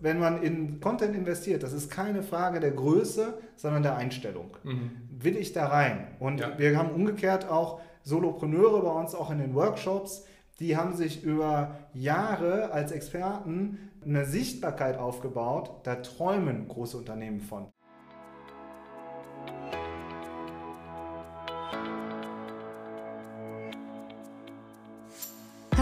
wenn man in Content investiert, das ist keine Frage der Größe, sondern der Einstellung. Mhm. Will ich da rein? Und ja. wir haben umgekehrt auch Solopreneure bei uns auch in den Workshops, die haben sich über Jahre als Experten eine Sichtbarkeit aufgebaut. Da träumen große Unternehmen von.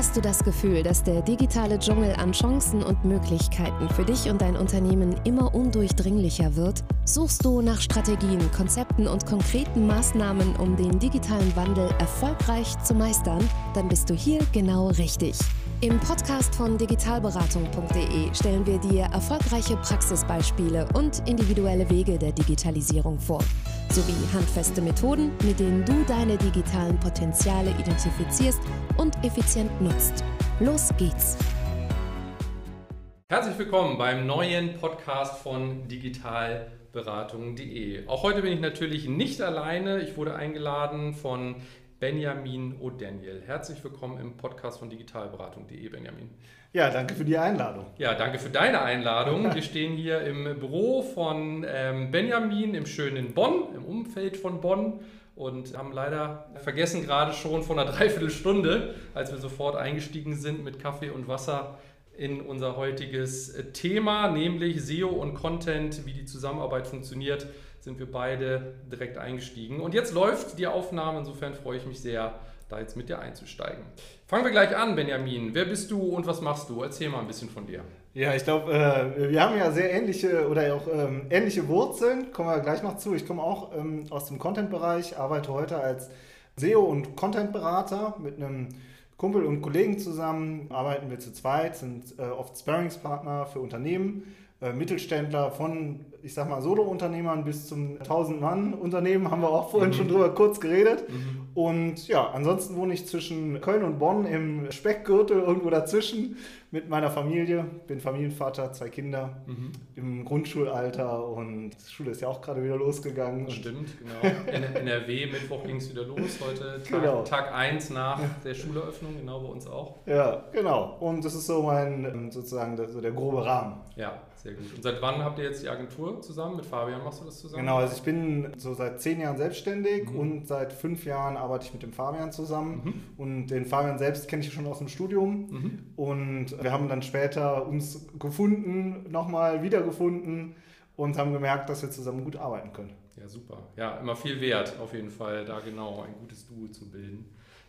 Hast du das Gefühl, dass der digitale Dschungel an Chancen und Möglichkeiten für dich und dein Unternehmen immer undurchdringlicher wird? Suchst du nach Strategien, Konzepten und konkreten Maßnahmen, um den digitalen Wandel erfolgreich zu meistern? Dann bist du hier genau richtig. Im Podcast von digitalberatung.de stellen wir dir erfolgreiche Praxisbeispiele und individuelle Wege der Digitalisierung vor, sowie handfeste Methoden, mit denen du deine digitalen Potenziale identifizierst und effizient nutzt. Los geht's! Herzlich willkommen beim neuen Podcast von digitalberatung.de. Auch heute bin ich natürlich nicht alleine. Ich wurde eingeladen von Benjamin O'Daniel. Herzlich willkommen im Podcast von digitalberatung.de, Benjamin. Ja, danke für die Einladung. Ja, danke für deine Einladung. Wir stehen hier im Büro von ähm, Benjamin im schönen Bonn, im Umfeld von Bonn und haben leider vergessen gerade schon vor einer Dreiviertelstunde, als wir sofort eingestiegen sind mit Kaffee und Wasser in unser heutiges Thema, nämlich SEO und Content, wie die Zusammenarbeit funktioniert sind wir beide direkt eingestiegen. Und jetzt läuft die Aufnahme, insofern freue ich mich sehr, da jetzt mit dir einzusteigen. Fangen wir gleich an, Benjamin. Wer bist du und was machst du? Erzähl mal ein bisschen von dir. Ja, ich glaube, äh, wir haben ja sehr ähnliche oder auch ähm, ähnliche Wurzeln. Kommen wir gleich noch zu. Ich komme auch ähm, aus dem Content-Bereich, arbeite heute als SEO- und Content-Berater mit einem Kumpel und Kollegen zusammen. Arbeiten wir zu zweit, sind äh, oft Sparringspartner für Unternehmen Mittelständler von, ich sag mal, Solo-Unternehmern bis zum 1000-Mann-Unternehmen, haben wir auch vorhin mhm. schon drüber kurz geredet. Mhm. Und ja, ansonsten wohne ich zwischen Köln und Bonn im Speckgürtel, irgendwo dazwischen mit meiner Familie. Bin Familienvater, zwei Kinder mhm. im Grundschulalter und die Schule ist ja auch gerade wieder losgegangen. Stimmt, genau. In NRW, Mittwoch ging es wieder los. Heute Tag, genau. Tag 1 nach der Schuleröffnung, genau bei uns auch. Ja, genau. Und das ist so mein, sozusagen, so der grobe Rahmen. Ja, sehr gut. Und seit wann habt ihr jetzt die Agentur zusammen? Mit Fabian machst du das zusammen? Genau, also ich bin so seit zehn Jahren selbstständig mhm. und seit fünf Jahren arbeite ich mit dem Fabian zusammen. Mhm. Und den Fabian selbst kenne ich schon aus dem Studium. Mhm. Und wir haben dann später uns gefunden, nochmal wiedergefunden und haben gemerkt, dass wir zusammen gut arbeiten können. Ja, super. Ja, immer viel wert auf jeden Fall, da genau ein gutes Duo zu bilden.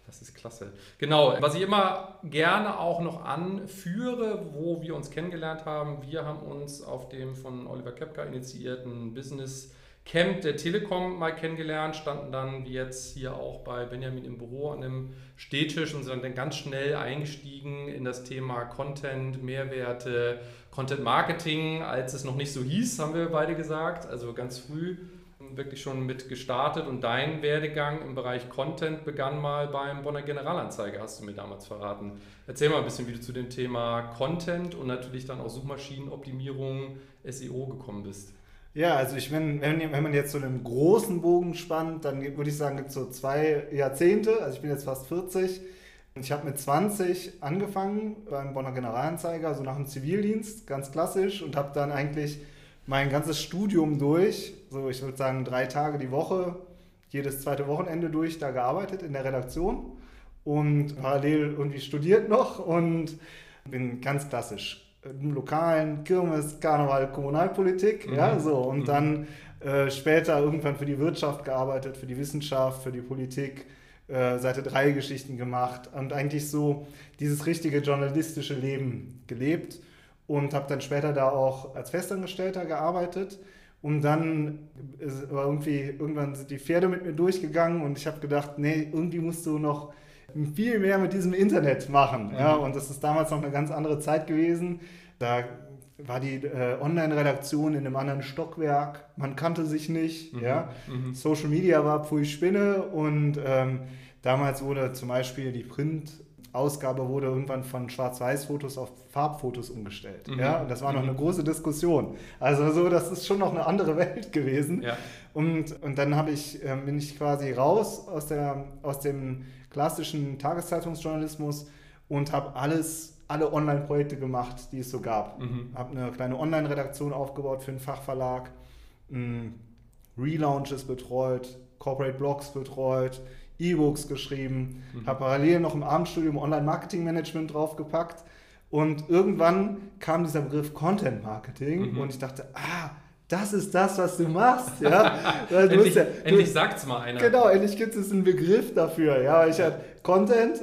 Das ist klasse. Genau, was ich immer gerne auch noch anführe, wo wir uns kennengelernt haben, wir haben uns auf dem von Oliver Kepka initiierten Business Camp der Telekom mal kennengelernt, standen dann wie jetzt hier auch bei Benjamin im Büro an einem Stehtisch und sind dann ganz schnell eingestiegen in das Thema Content, Mehrwerte, Content Marketing, als es noch nicht so hieß, haben wir beide gesagt, also ganz früh wirklich schon mit gestartet und dein Werdegang im Bereich Content begann mal beim Bonner Generalanzeiger, hast du mir damals verraten. Erzähl mal ein bisschen, wie du zu dem Thema Content und natürlich dann auch Suchmaschinenoptimierung, SEO gekommen bist. Ja, also ich bin, wenn, wenn man jetzt so einen großen Bogen spannt, dann würde ich sagen, gibt es so zwei Jahrzehnte. Also ich bin jetzt fast 40. Ich habe mit 20 angefangen beim Bonner Generalanzeiger, so nach dem Zivildienst, ganz klassisch, und habe dann eigentlich mein ganzes Studium durch, so ich würde sagen drei Tage die Woche, jedes zweite Wochenende durch, da gearbeitet in der Redaktion und parallel irgendwie studiert noch und bin ganz klassisch im Lokalen, Kirmes, Karneval, Kommunalpolitik, mhm. ja, so und mhm. dann äh, später irgendwann für die Wirtschaft gearbeitet, für die Wissenschaft, für die Politik, äh, Seite 3 Geschichten gemacht und eigentlich so dieses richtige journalistische Leben gelebt und habe dann später da auch als Festangestellter gearbeitet. Und dann war irgendwie, irgendwann sind die Pferde mit mir durchgegangen und ich habe gedacht, nee, irgendwie musst du noch viel mehr mit diesem Internet machen. Mhm. Ja, und das ist damals noch eine ganz andere Zeit gewesen. Da war die äh, Online-Redaktion in einem anderen Stockwerk, man kannte sich nicht. Mhm. Ja? Mhm. Social Media war pfui Spinne und ähm, damals wurde zum Beispiel die Print- Ausgabe wurde irgendwann von Schwarz-Weiß-Fotos auf Farbfotos umgestellt. Mhm. Ja, und das war noch mhm. eine große Diskussion. Also so, das ist schon noch eine andere Welt gewesen. Ja. Und, und dann habe ich, äh, bin ich quasi raus aus, der, aus dem klassischen Tageszeitungsjournalismus und habe alles alle Online-Projekte gemacht, die es so gab. Mhm. Habe eine kleine Online-Redaktion aufgebaut für einen Fachverlag, Relaunches betreut, Corporate Blogs betreut, E-Books geschrieben, mhm. habe parallel noch im Abendstudium Online-Marketing-Management draufgepackt und irgendwann kam dieser Begriff Content Marketing mhm. und ich dachte, ah, das ist das, was du machst. Ja? du endlich ja, du, endlich sagt's mal einer. Genau, endlich gibt es einen Begriff dafür. Ja, ich hatte Content,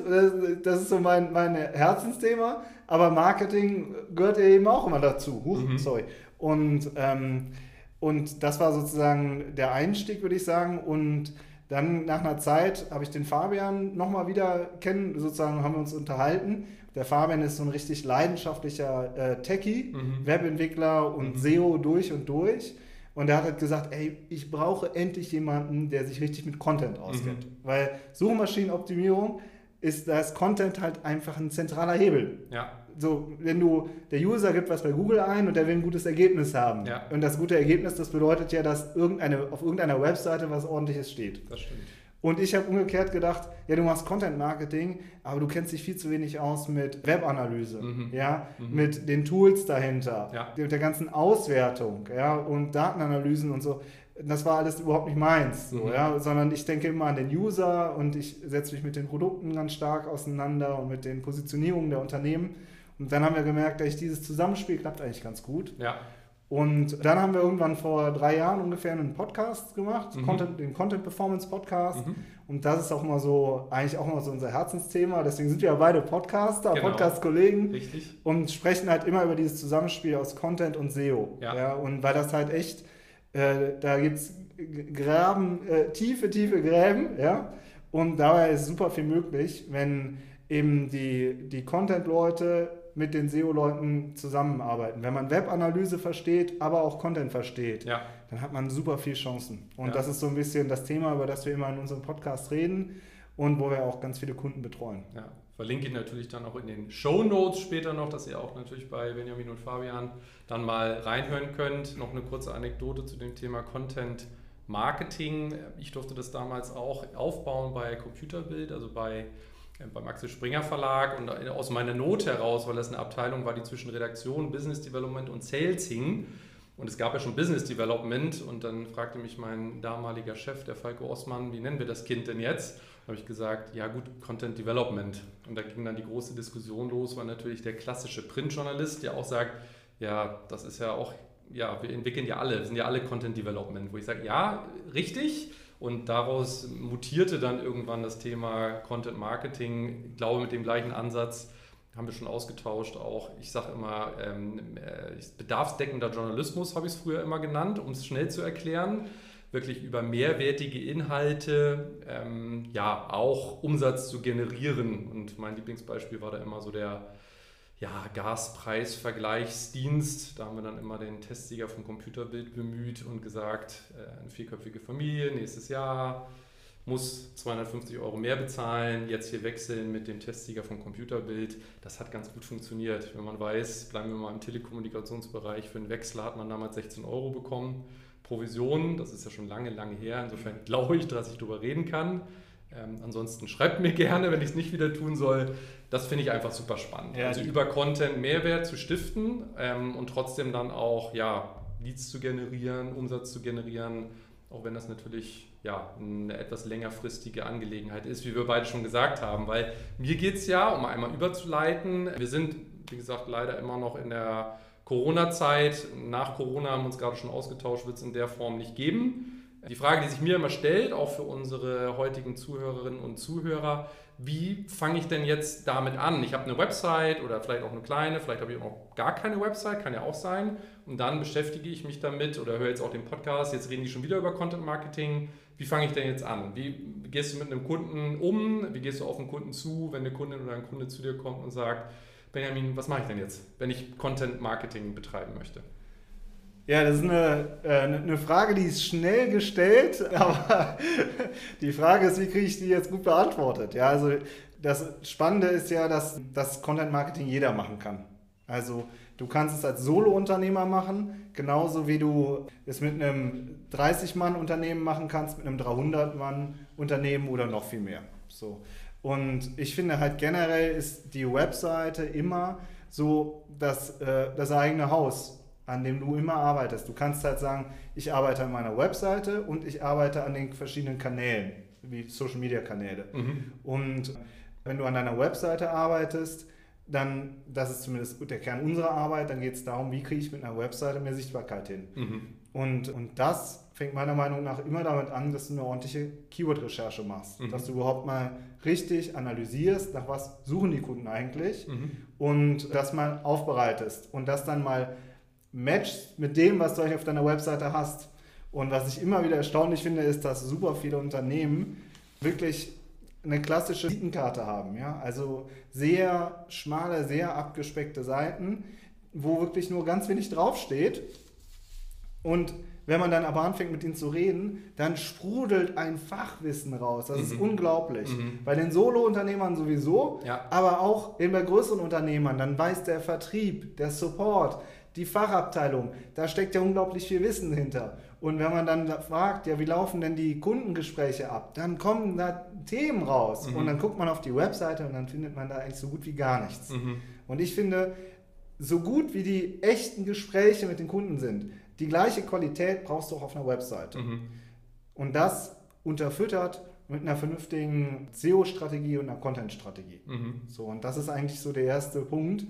das ist so mein, mein Herzensthema, aber Marketing gehört eben auch immer dazu. Huch, mhm. sorry. Und, ähm, und das war sozusagen der Einstieg, würde ich sagen. Und dann nach einer Zeit habe ich den Fabian nochmal wieder kennen, sozusagen haben wir uns unterhalten. Der Fabian ist so ein richtig leidenschaftlicher äh, Techie, mhm. Webentwickler und mhm. SEO durch und durch. Und er hat halt gesagt, ey, ich brauche endlich jemanden, der sich richtig mit Content auskennt. Mhm. Weil Suchmaschinenoptimierung ist das Content halt einfach ein zentraler Hebel. Ja. So, wenn du, der User gibt was bei Google ein und der will ein gutes Ergebnis haben. Ja. Und das gute Ergebnis, das bedeutet ja, dass irgendeine, auf irgendeiner Webseite was ordentliches steht. Das stimmt. Und ich habe umgekehrt gedacht, ja, du machst Content Marketing, aber du kennst dich viel zu wenig aus mit Webanalyse, mhm. ja, mhm. mit den Tools dahinter, ja. mit der ganzen Auswertung, ja, und Datenanalysen und so. Das war alles überhaupt nicht meins, so, mhm. ja, sondern ich denke immer an den User und ich setze mich mit den Produkten ganz stark auseinander und mit den Positionierungen der Unternehmen. Und dann haben wir gemerkt, dass dieses Zusammenspiel klappt eigentlich ganz gut. Ja. Und dann haben wir irgendwann vor drei Jahren ungefähr einen Podcast gemacht, mhm. Content, den Content Performance Podcast. Mhm. Und das ist auch immer so, eigentlich auch immer so unser Herzensthema. Deswegen sind wir ja beide Podcaster, genau. Podcast-Kollegen. Richtig. Und sprechen halt immer über dieses Zusammenspiel aus Content und SEO. Ja. ja und weil das halt echt, äh, da gibt es Graben, äh, tiefe, tiefe Gräben, ja. Und dabei ist super viel möglich, wenn eben die, die Content-Leute mit den SEO-Leuten zusammenarbeiten. Wenn man Webanalyse versteht, aber auch Content versteht, ja. dann hat man super viele Chancen. Und ja. das ist so ein bisschen das Thema, über das wir immer in unserem Podcast reden und wo wir auch ganz viele Kunden betreuen. Ja. Verlinke ich natürlich dann auch in den Show Notes später noch, dass ihr auch natürlich bei Benjamin und Fabian dann mal reinhören könnt. Noch eine kurze Anekdote zu dem Thema Content Marketing. Ich durfte das damals auch aufbauen bei Computerbild, also bei beim Axel Springer Verlag und aus meiner Not heraus, weil das eine Abteilung war, die zwischen Redaktion, Business Development und Sales hing. Und es gab ja schon Business Development und dann fragte mich mein damaliger Chef, der Falco Osman, wie nennen wir das Kind denn jetzt? Da habe ich gesagt, ja gut, Content Development. Und da ging dann die große Diskussion los, weil natürlich der klassische Printjournalist, der auch sagt, ja, das ist ja auch, ja, wir entwickeln ja alle, wir sind ja alle Content Development, wo ich sage, ja, richtig, und daraus mutierte dann irgendwann das Thema Content Marketing. Ich glaube, mit dem gleichen Ansatz haben wir schon ausgetauscht. Auch, ich sage immer, ähm, äh, bedarfsdeckender Journalismus habe ich es früher immer genannt, um es schnell zu erklären. Wirklich über mehrwertige Inhalte, ähm, ja, auch Umsatz zu generieren. Und mein Lieblingsbeispiel war da immer so der ja, Gaspreisvergleichsdienst. Da haben wir dann immer den Testsieger vom Computerbild bemüht und gesagt, äh, eine vierköpfige Familie nächstes Jahr muss 250 Euro mehr bezahlen, jetzt hier wechseln mit dem Testsieger vom Computerbild. Das hat ganz gut funktioniert. Wenn man weiß, bleiben wir mal im Telekommunikationsbereich, für einen Wechsel hat man damals 16 Euro bekommen. Provision, das ist ja schon lange, lange her. Insofern glaube ich, dass ich darüber reden kann. Ähm, ansonsten schreibt mir gerne, wenn ich es nicht wieder tun soll. Das finde ich einfach super spannend. Ja, also über Content Mehrwert zu stiften ähm, und trotzdem dann auch ja, Leads zu generieren, Umsatz zu generieren, auch wenn das natürlich ja, eine etwas längerfristige Angelegenheit ist, wie wir beide schon gesagt haben. Weil mir geht es ja, um einmal überzuleiten, wir sind, wie gesagt, leider immer noch in der Corona-Zeit. Nach Corona haben wir uns gerade schon ausgetauscht, wird es in der Form nicht geben. Die Frage, die sich mir immer stellt, auch für unsere heutigen Zuhörerinnen und Zuhörer, wie fange ich denn jetzt damit an? Ich habe eine Website oder vielleicht auch eine kleine, vielleicht habe ich auch gar keine Website, kann ja auch sein. Und dann beschäftige ich mich damit oder höre jetzt auch den Podcast, jetzt reden die schon wieder über Content Marketing. Wie fange ich denn jetzt an? Wie gehst du mit einem Kunden um? Wie gehst du auf einen Kunden zu, wenn eine Kundin oder ein Kunde zu dir kommt und sagt, Benjamin, was mache ich denn jetzt, wenn ich Content Marketing betreiben möchte? Ja, das ist eine, äh, eine Frage, die ist schnell gestellt, aber die Frage ist, wie kriege ich die jetzt gut beantwortet? Ja, also das Spannende ist ja, dass das Content Marketing jeder machen kann. Also du kannst es als Solo-Unternehmer machen, genauso wie du es mit einem 30-Mann-Unternehmen machen kannst, mit einem 300-Mann-Unternehmen oder noch viel mehr. So. Und ich finde halt generell ist die Webseite immer so das, äh, das eigene Haus, an dem du immer arbeitest. Du kannst halt sagen, ich arbeite an meiner Webseite und ich arbeite an den verschiedenen Kanälen, wie Social Media Kanäle. Mhm. Und wenn du an deiner Webseite arbeitest, dann, das ist zumindest der Kern unserer Arbeit, dann geht es darum, wie kriege ich mit einer Webseite mehr Sichtbarkeit hin. Mhm. Und, und das fängt meiner Meinung nach immer damit an, dass du eine ordentliche Keyword-Recherche machst. Mhm. Dass du überhaupt mal richtig analysierst, nach was suchen die Kunden eigentlich mhm. und das mal aufbereitest und das dann mal matchst mit dem, was du eigentlich auf deiner Webseite hast. Und was ich immer wieder erstaunlich finde, ist, dass super viele Unternehmen wirklich eine klassische Visitenkarte haben. Ja? Also sehr schmale, sehr abgespeckte Seiten, wo wirklich nur ganz wenig draufsteht. Und wenn man dann aber anfängt mit ihnen zu reden, dann sprudelt ein Fachwissen raus. Das mhm. ist unglaublich. Mhm. Bei den Solo-Unternehmern sowieso, ja. aber auch bei größeren Unternehmern, dann weiß der Vertrieb, der Support, die Fachabteilung, da steckt ja unglaublich viel Wissen hinter. Und wenn man dann fragt, ja, wie laufen denn die Kundengespräche ab, dann kommen da Themen raus. Mhm. Und dann guckt man auf die Webseite und dann findet man da eigentlich so gut wie gar nichts. Mhm. Und ich finde, so gut wie die echten Gespräche mit den Kunden sind, die gleiche Qualität brauchst du auch auf einer Webseite. Mhm. Und das unterfüttert mit einer vernünftigen SEO-Strategie und einer Content-Strategie. Mhm. So, und das ist eigentlich so der erste Punkt.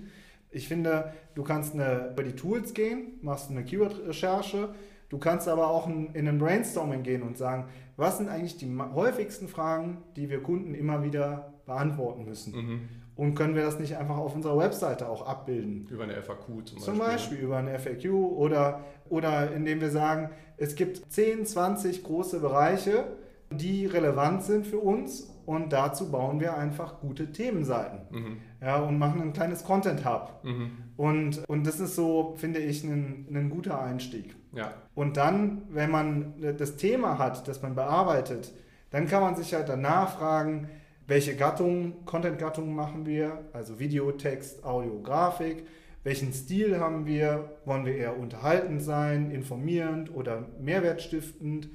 Ich finde, du kannst eine, über die Tools gehen, machst eine Keyword-Recherche, Du kannst aber auch in ein Brainstorming gehen und sagen, was sind eigentlich die häufigsten Fragen, die wir Kunden immer wieder beantworten müssen? Mhm. Und können wir das nicht einfach auf unserer Webseite auch abbilden? Über eine FAQ zum Beispiel. Zum Beispiel über eine FAQ oder, oder indem wir sagen, es gibt 10, 20 große Bereiche, die relevant sind für uns und dazu bauen wir einfach gute Themenseiten mhm. ja, und machen ein kleines Content-Hub. Mhm. Und, und das ist so, finde ich, ein, ein guter Einstieg. Ja. Und dann, wenn man das Thema hat, das man bearbeitet, dann kann man sich halt danach fragen, welche Gattungen, Content-Gattungen machen wir, also Video, Text, Audio, Grafik, welchen Stil haben wir, wollen wir eher unterhaltend sein, informierend oder mehrwertstiftend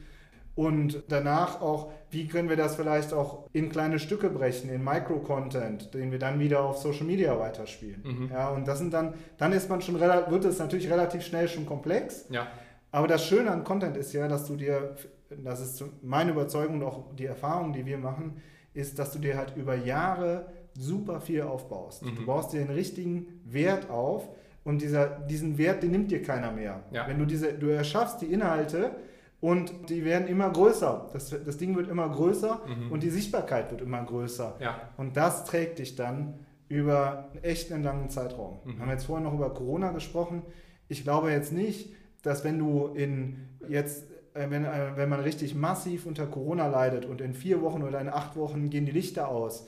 und danach auch, wie können wir das vielleicht auch in kleine Stücke brechen, in Micro-Content, den wir dann wieder auf Social Media weiterspielen. Mhm. Ja, und das sind dann, dann ist man schon wird es natürlich relativ schnell schon komplex. Ja. Aber das Schöne an Content ist ja, dass du dir, das ist meine Überzeugung und auch die Erfahrung, die wir machen, ist, dass du dir halt über Jahre super viel aufbaust. Mhm. Du baust dir den richtigen Wert auf und dieser, diesen Wert, den nimmt dir keiner mehr. Ja. Wenn du diese, du erschaffst die Inhalte und die werden immer größer. Das, das Ding wird immer größer mhm. und die Sichtbarkeit wird immer größer. Ja. Und das trägt dich dann über echt einen langen Zeitraum. Mhm. Wir haben jetzt vorhin noch über Corona gesprochen. Ich glaube jetzt nicht, dass wenn du in jetzt, äh, wenn, äh, wenn man richtig massiv unter Corona leidet und in vier Wochen oder in acht Wochen gehen die Lichter aus,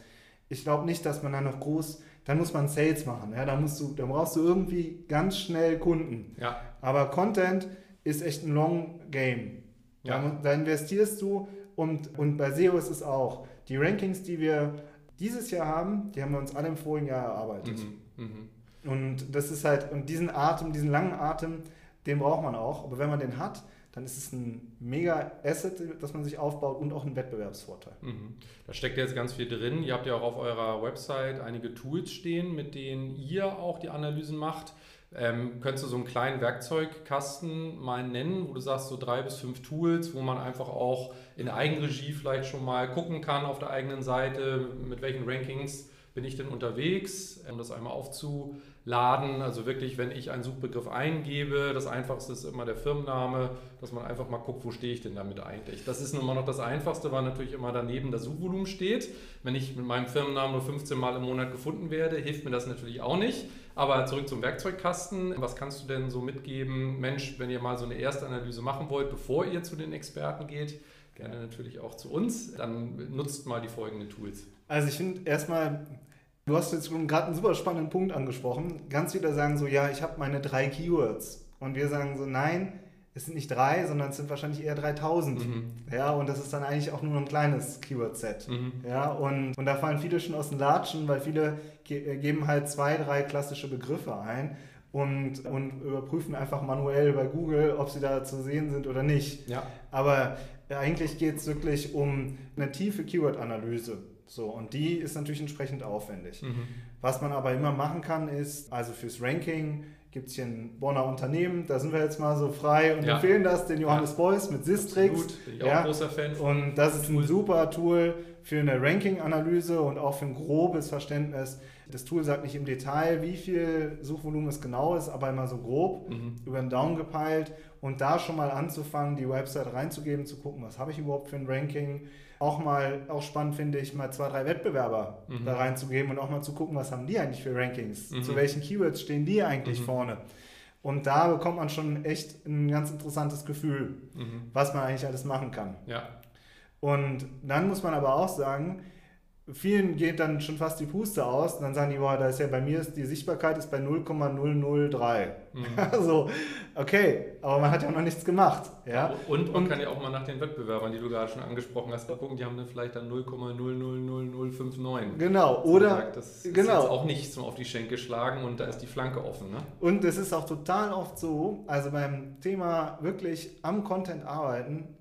ich glaube nicht, dass man dann noch groß, dann muss man Sales machen. Ja? Da, musst du, da brauchst du irgendwie ganz schnell Kunden. Ja. Aber Content ist echt ein Long Game. Ja. Da, da investierst du und, und bei SEO ist es auch. Die Rankings, die wir dieses Jahr haben, die haben wir uns alle im vorigen Jahr erarbeitet. Mhm. Mhm. Und das ist halt, und diesen Atem, diesen langen Atem, den braucht man auch. Aber wenn man den hat, dann ist es ein mega Asset, das man sich aufbaut und auch ein Wettbewerbsvorteil. Mhm. Da steckt jetzt ganz viel drin. Ihr habt ja auch auf eurer Website einige Tools stehen, mit denen ihr auch die Analysen macht. Ähm, könntest du so einen kleinen Werkzeugkasten mal nennen, wo du sagst, so drei bis fünf Tools, wo man einfach auch in Eigenregie vielleicht schon mal gucken kann auf der eigenen Seite, mit welchen Rankings bin ich denn unterwegs, um das einmal aufzu laden. Also wirklich, wenn ich einen Suchbegriff eingebe, das einfachste ist immer der Firmenname, dass man einfach mal guckt, wo stehe ich denn damit eigentlich. Das ist nun mal noch das Einfachste, weil natürlich immer daneben das Suchvolumen steht. Wenn ich mit meinem Firmennamen nur 15 Mal im Monat gefunden werde, hilft mir das natürlich auch nicht. Aber zurück zum Werkzeugkasten. Was kannst du denn so mitgeben? Mensch, wenn ihr mal so eine erste Analyse machen wollt, bevor ihr zu den Experten geht, gerne natürlich auch zu uns, dann nutzt mal die folgenden Tools. Also ich finde erstmal Du hast jetzt gerade einen super spannenden Punkt angesprochen. Ganz viele sagen so, ja, ich habe meine drei Keywords. Und wir sagen so, nein, es sind nicht drei, sondern es sind wahrscheinlich eher 3000. Mhm. Ja, und das ist dann eigentlich auch nur ein kleines Keyword-Set. Mhm. Ja, und, und da fallen viele schon aus den Latschen, weil viele ge geben halt zwei, drei klassische Begriffe ein und, und überprüfen einfach manuell bei Google, ob sie da zu sehen sind oder nicht. Ja. Aber eigentlich geht es wirklich um eine tiefe Keyword-Analyse. So, und die ist natürlich entsprechend aufwendig. Mhm. Was man aber immer machen kann, ist, also fürs Ranking gibt es hier ein Bonner Unternehmen, da sind wir jetzt mal so frei und Ja. empfehlen das, den Johannes Ja. Beuys mit Sistrix. Absolut, bin ich auch Ja. großer Fan. Und das ist ein super Tool für eine Ranking-Analyse und auch für ein grobes Verständnis. Das Tool sagt nicht im Detail, wie viel Suchvolumen es genau ist, aber immer so grob Mhm. über den Daumen gepeilt und da schon mal anzufangen, die Website reinzugeben, zu gucken, was habe ich überhaupt für ein Ranking. Auch mal, auch spannend finde ich, mal zwei, drei Wettbewerber Mhm. da reinzugeben und auch mal zu gucken, was haben die eigentlich für Rankings, Mhm. zu welchen Keywords stehen die eigentlich Mhm. vorne. Und da bekommt man schon echt ein ganz interessantes Gefühl, Mhm. was man eigentlich alles machen kann. Ja. Und dann muss man aber auch sagen, vielen geht dann schon fast die Puste aus und dann sagen die, boah, da ist ja bei mir ist die Sichtbarkeit ist bei 0,003. Mhm. Also, okay, aber man hat ja noch nichts gemacht. Ja? Und man Und- kann ja auch mal nach den Wettbewerbern, die du gerade schon angesprochen hast, gucken, die haben dann vielleicht dann 0,000059. Genau, oder gesagt, das ist genau. jetzt auch nicht zum auf die Schenke schlagen und da ist die Flanke offen. Ne? Und es ist auch total oft so, also beim Thema wirklich am Content arbeiten,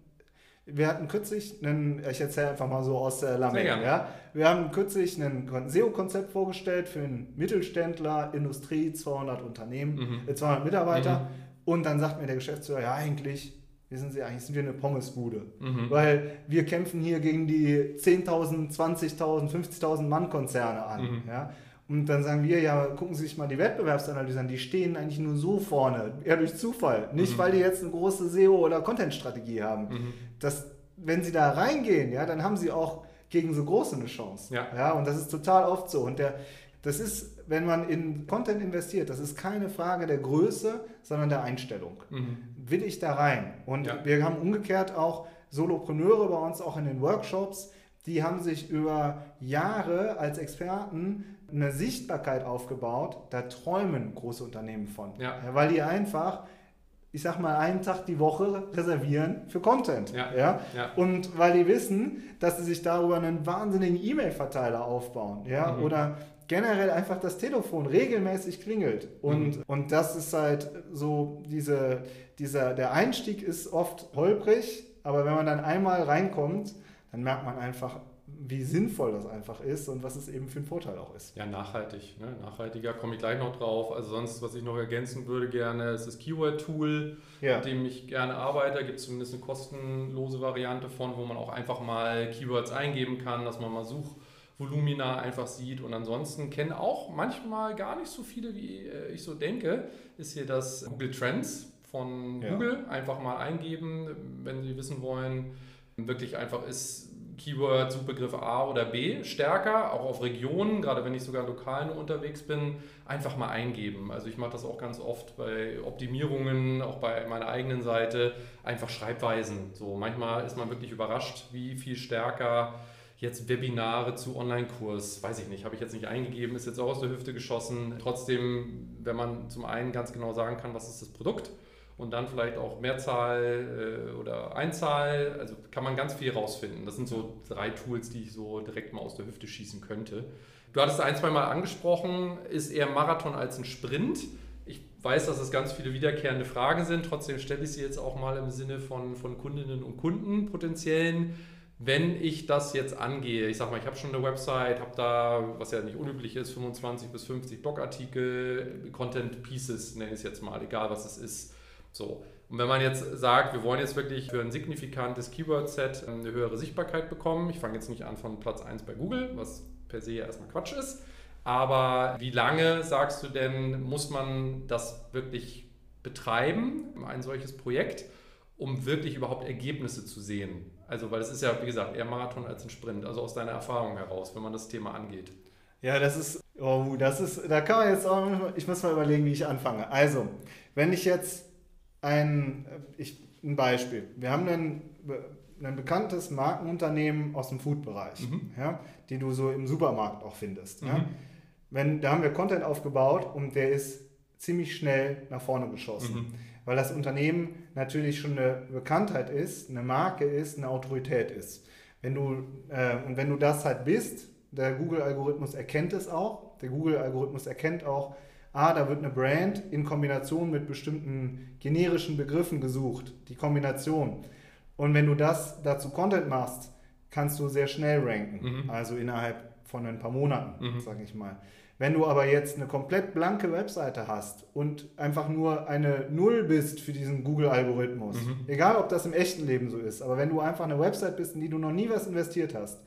wir hatten kürzlich einen, ich erzähle einfach mal so aus der Lameng, Sehr gerne. ja, wir haben kürzlich ein SEO-Konzept vorgestellt für einen Mittelständler, Industrie, 200 Unternehmen, Mhm. äh, 200 Mitarbeiter Mhm. und dann sagt mir der Geschäftsführer, ja eigentlich, wissen Sie, eigentlich sind wir eine Pommesbude, Mhm. weil wir kämpfen hier gegen die 10.000, 20.000, 50.000 Mann-Konzerne an. Mhm. Ja? Und dann sagen wir, ja, gucken Sie sich mal die Wettbewerbsanalyse an, die stehen eigentlich nur so vorne, eher durch Zufall. Nicht, Mhm. weil die jetzt eine große SEO- oder Content-Strategie haben. Mhm. Das, wenn Sie da reingehen, ja, dann haben Sie auch gegen so große eine Chance. Ja. Ja, und das ist total oft so. Und der, das ist, wenn man in Content investiert, das ist keine Frage der Größe, sondern der Einstellung Mhm. will ich da rein? Und Ja. wir haben umgekehrt auch Solopreneure bei uns, auch in den Workshops, die haben sich über Jahre als Experten eine Sichtbarkeit aufgebaut. Da träumen große Unternehmen von. Ja. weil die einfach, ich sag mal, einen Tag die Woche reservieren für Content. Ja. Ja? Ja. Und weil die wissen, dass sie sich darüber einen wahnsinnigen E-Mail-Verteiler aufbauen, ja, Mhm. oder generell einfach das Telefon regelmäßig klingelt. Und, Mhm. und das ist halt so, diese, dieser, der Einstieg ist oft holprig, aber wenn man dann einmal reinkommt, dann merkt man einfach, wie sinnvoll das einfach ist und was es eben für ein Vorteil auch ist. Ja, nachhaltig. Ne? Nachhaltiger komme ich gleich noch drauf. Also sonst, was ich noch ergänzen würde gerne, ist das Keyword-Tool, Ja. mit dem ich gerne arbeite. Da gibt es zumindest eine kostenlose Variante von, wo man auch einfach mal Keywords eingeben kann, dass man mal Suchvolumina einfach sieht. Und ansonsten kennen auch manchmal gar nicht so viele, wie äh, ich so denke, ist hier das Google Trends von Ja. Google. Einfach mal eingeben, wenn Sie wissen wollen, wirklich einfach ist Keyword, Suchbegriff A oder B stärker, auch auf Regionen, gerade wenn ich sogar lokal nur unterwegs bin, einfach mal eingeben. Also ich mache das auch ganz oft bei Optimierungen, auch bei meiner eigenen Seite, einfach Schreibweisen. So manchmal ist man wirklich überrascht, wie viel stärker jetzt Webinare zu Online-Kurs, weiß ich nicht, habe ich jetzt nicht eingegeben, ist jetzt auch aus der Hüfte geschossen. Trotzdem, wenn man zum einen ganz genau sagen kann, was ist das Produkt, und dann vielleicht auch Mehrzahl äh, oder Einzahl. Also kann man ganz viel rausfinden. Das sind so drei Tools, die ich so direkt mal aus der Hüfte schießen könnte. Du hattest ein, zwei Mal angesprochen, ist eher Marathon als ein Sprint. Ich weiß, dass es ganz viele wiederkehrende Fragen sind. Trotzdem stelle ich sie jetzt auch mal im Sinne von, von Kundinnen und Kunden potenziellen. Wenn ich das jetzt angehe, ich sag mal, ich habe schon eine Website, habe da, was ja nicht unüblich ist, 25 bis 50 Blogartikel, Content Pieces nenne ich es jetzt mal, egal was es ist. So. Und wenn man jetzt sagt, wir wollen jetzt wirklich für ein signifikantes Keyword-Set eine höhere Sichtbarkeit bekommen, ich fange jetzt nicht an von Platz 1 bei Google, was per se ja erstmal Quatsch ist, aber wie lange sagst du denn, muss man das wirklich betreiben, ein solches Projekt, um wirklich überhaupt Ergebnisse zu sehen? Also, weil es ist ja, wie gesagt, eher Marathon als ein Sprint, also aus deiner Erfahrung heraus, wenn man das Thema angeht. Ja, das ist, oh, das ist, da kann man jetzt auch, ich muss mal überlegen, wie ich anfange. Also, wenn ich jetzt ein, ich, ein Beispiel, wir haben ein, ein bekanntes Markenunternehmen aus dem Food-Bereich, Mhm. ja, die du so im Supermarkt auch findest. Ja. Mhm. Wenn, da haben wir Content aufgebaut und der ist ziemlich schnell nach vorne geschossen. Mhm. Weil das Unternehmen natürlich schon eine Bekanntheit ist, eine Marke ist, eine Autorität ist. Wenn du, äh, und wenn du das halt bist, der Google-Algorithmus erkennt es auch. Der Google-Algorithmus erkennt auch, ah, da wird eine Brand in Kombination mit bestimmten generischen Begriffen gesucht. Die Kombination. Und wenn du das dazu Content machst, kannst du sehr schnell ranken. Mhm. Also innerhalb von ein paar Monaten, Mhm. sage ich mal. Wenn du aber jetzt eine komplett blanke Webseite hast und einfach nur eine Null bist für diesen Google-Algorithmus, Mhm. egal ob das im echten Leben so ist, aber wenn du einfach eine Website bist, in die du noch nie was investiert hast,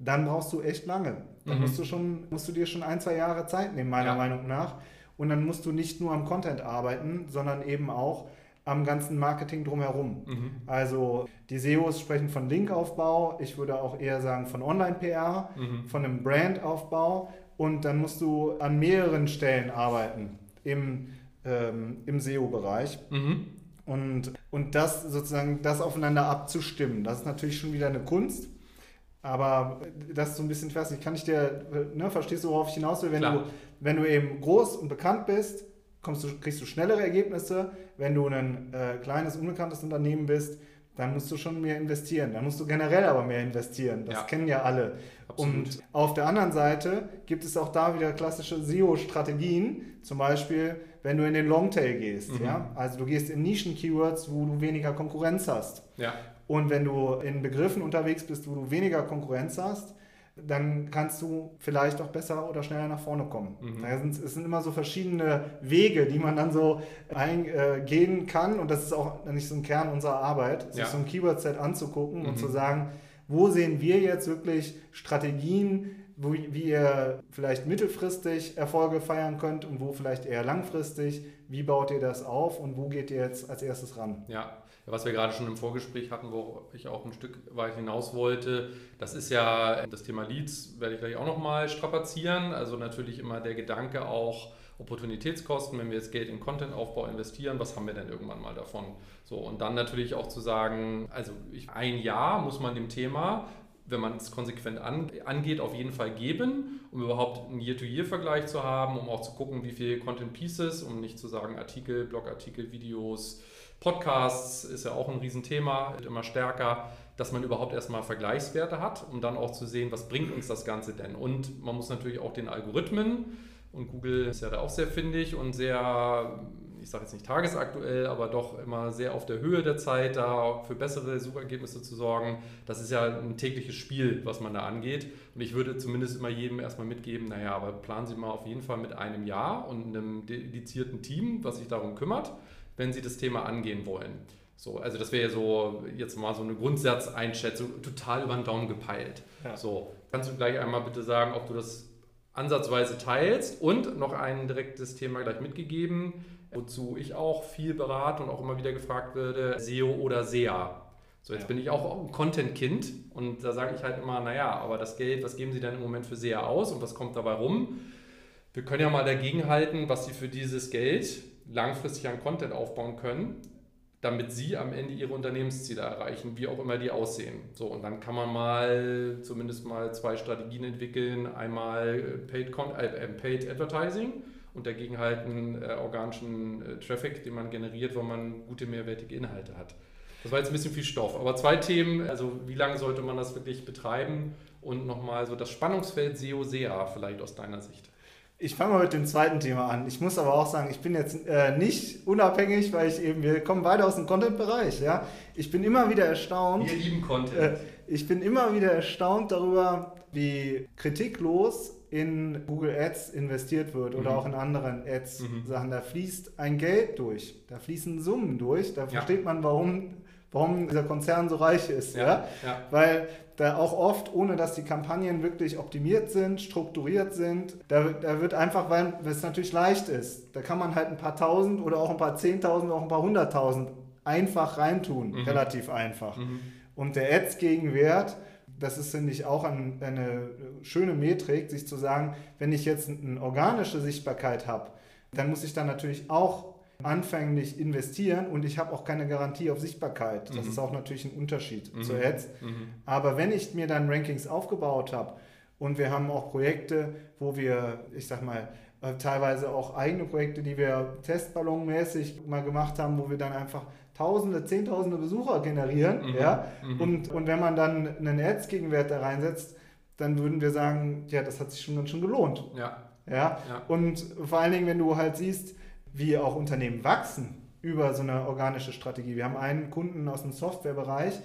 dann brauchst du echt lange. Dann Mhm. musst, du schon, musst du dir schon ein, zwei Jahre Zeit nehmen, meiner Ja. Meinung nach. Und dann musst du nicht nur am Content arbeiten, sondern eben auch am ganzen Marketing drumherum. Mhm. Also die SEOs sprechen von Linkaufbau, ich würde auch eher sagen von Online-PR, Mhm. von einem Brandaufbau und dann musst du an mehreren Stellen arbeiten im, ähm, im SEO-Bereich. Mhm. Und, und das sozusagen, das aufeinander abzustimmen, das ist natürlich schon wieder eine Kunst. Aber das ist so ein bisschen fest. Ich kann ich dir, ne, verstehst du, worauf ich hinaus will? Wenn Klar. du, wenn du eben groß und bekannt bist, kommst du, kriegst du schnellere Ergebnisse. Wenn du ein äh, kleines, unbekanntes Unternehmen bist, dann musst du schon mehr investieren. Dann musst du generell aber mehr investieren. Das Ja. kennen ja alle. Absolut. Und auf der anderen Seite gibt es auch da wieder klassische SEO-Strategien. Zum Beispiel, wenn du in den Longtail gehst. Mhm. Ja? Also du gehst in Nischen-Keywords, wo du weniger Konkurrenz hast. Ja. Und wenn du in Begriffen unterwegs bist, wo du weniger Konkurrenz hast, dann kannst du vielleicht auch besser oder schneller nach vorne kommen. Mhm. Da sind, es sind immer so verschiedene Wege, die man dann so eingehen kann. Und das ist auch nicht so ein Kern unserer Arbeit, sich Ja. so ein Keyword-Set anzugucken Mhm. und zu sagen, wo sehen wir jetzt wirklich Strategien, wo, wie ihr vielleicht mittelfristig Erfolge feiern könnt und wo vielleicht eher langfristig. Wie baut ihr das auf und wo geht ihr jetzt als erstes ran? Ja, was wir gerade schon im Vorgespräch hatten, wo ich auch ein Stück weit hinaus wollte, das ist ja das Thema Leads, werde ich gleich auch nochmal strapazieren. Also natürlich immer der Gedanke auch Opportunitätskosten, wenn wir jetzt Geld in Contentaufbau investieren, was haben wir denn irgendwann mal davon? So, und dann natürlich auch zu sagen, also ich, ein Jahr muss man dem Thema wenn man es konsequent an, angeht, auf jeden Fall geben, um überhaupt einen Year-to-Year-Vergleich zu haben, um auch zu gucken, wie viel Content Pieces, um nicht zu sagen Artikel, Blogartikel, Videos, Podcasts ist ja auch ein Riesenthema, wird immer stärker, dass man überhaupt erstmal Vergleichswerte hat, um dann auch zu sehen, was bringt uns das Ganze denn. Und man muss natürlich auch den Algorithmen, und Google ist ja da auch sehr findig und sehr, ich sage jetzt nicht tagesaktuell, aber doch immer sehr auf der Höhe der Zeit, da für bessere Suchergebnisse zu sorgen. Das ist ja ein tägliches Spiel, was man da angeht. Und ich würde zumindest immer jedem erstmal mitgeben, naja, aber planen Sie mal auf jeden Fall mit einem Jahr und einem dedizierten Team, was sich darum kümmert, wenn Sie das Thema angehen wollen. So, also das wäre ja so jetzt mal so eine Grundsatzeinschätzung, total über den Daumen gepeilt. Ja. So, kannst du gleich einmal bitte sagen, ob du das ansatzweise teilst und noch ein direktes Thema gleich mitgegeben, wozu ich auch viel berate und auch immer wieder gefragt werde, SEO oder SEA. So, jetzt Ja. bin ich auch ein Content-Kind und da sage ich halt immer, naja, aber das Geld, was geben Sie denn im Moment für SEA aus und was kommt dabei rum? Wir können ja mal dagegen halten, was Sie für dieses Geld langfristig an Content aufbauen können, damit Sie am Ende Ihre Unternehmensziele erreichen, wie auch immer die aussehen. So, und dann kann man mal zumindest mal zwei Strategien entwickeln. Einmal Paid, Con äh, äh, Paid Advertising und dagegen halt einen äh, organischen äh, Traffic, den man generiert, weil man gute mehrwertige Inhalte hat. Das war jetzt ein bisschen viel Stoff. Aber zwei Themen, also wie lange sollte man das wirklich betreiben und nochmal so das Spannungsfeld SEO-SEA vielleicht aus deiner Sicht. Ich fange mal mit dem zweiten Thema an. Ich muss aber auch sagen, ich bin jetzt äh, nicht unabhängig, weil ich eben, wir kommen beide aus dem Content-Bereich. Ja? Ich bin immer wieder erstaunt. Wir lieben Äh, Content. ich bin immer wieder erstaunt darüber, wie kritiklos in Google Ads investiert wird oder Mhm. auch in anderen Ads-Sachen. Mhm. Da fließt ein Geld durch, da fließen Summen durch. Da versteht man, warum, warum dieser Konzern so reich ist. Ja? ja. Weil da auch oft, ohne dass die Kampagnen wirklich optimiert sind, strukturiert sind, da, da wird einfach, weil es natürlich leicht ist, da kann man halt ein paar tausend oder auch ein paar zehntausend, auch ein paar hunderttausend einfach reintun, Mhm. relativ einfach. Mhm. Und der Ads-Gegenwert, das ist, finde ich, auch ein, eine schöne Metrik, sich zu sagen, wenn ich jetzt eine organische Sichtbarkeit habe, dann muss ich dann natürlich auch anfänglich investieren und ich habe auch keine Garantie auf Sichtbarkeit. Das Mhm. ist auch natürlich ein Unterschied Mhm. zu Ads. Mhm. Aber wenn ich mir dann Rankings aufgebaut habe und wir haben auch Projekte, wo wir, ich sag mal, äh, teilweise auch eigene Projekte, die wir testballonmäßig mal gemacht haben, wo wir dann einfach Tausende, Zehntausende Besucher generieren. Mhm. Ja? Mhm. Und, und wenn man dann einen Ads-Gegenwert da reinsetzt, dann würden wir sagen, ja, das hat sich schon ganz schön gelohnt. Ja, Ja? ja. Und vor allen Dingen, wenn du halt siehst, wie auch Unternehmen wachsen über so eine organische Strategie. Wir haben einen Kunden aus dem Softwarebereich,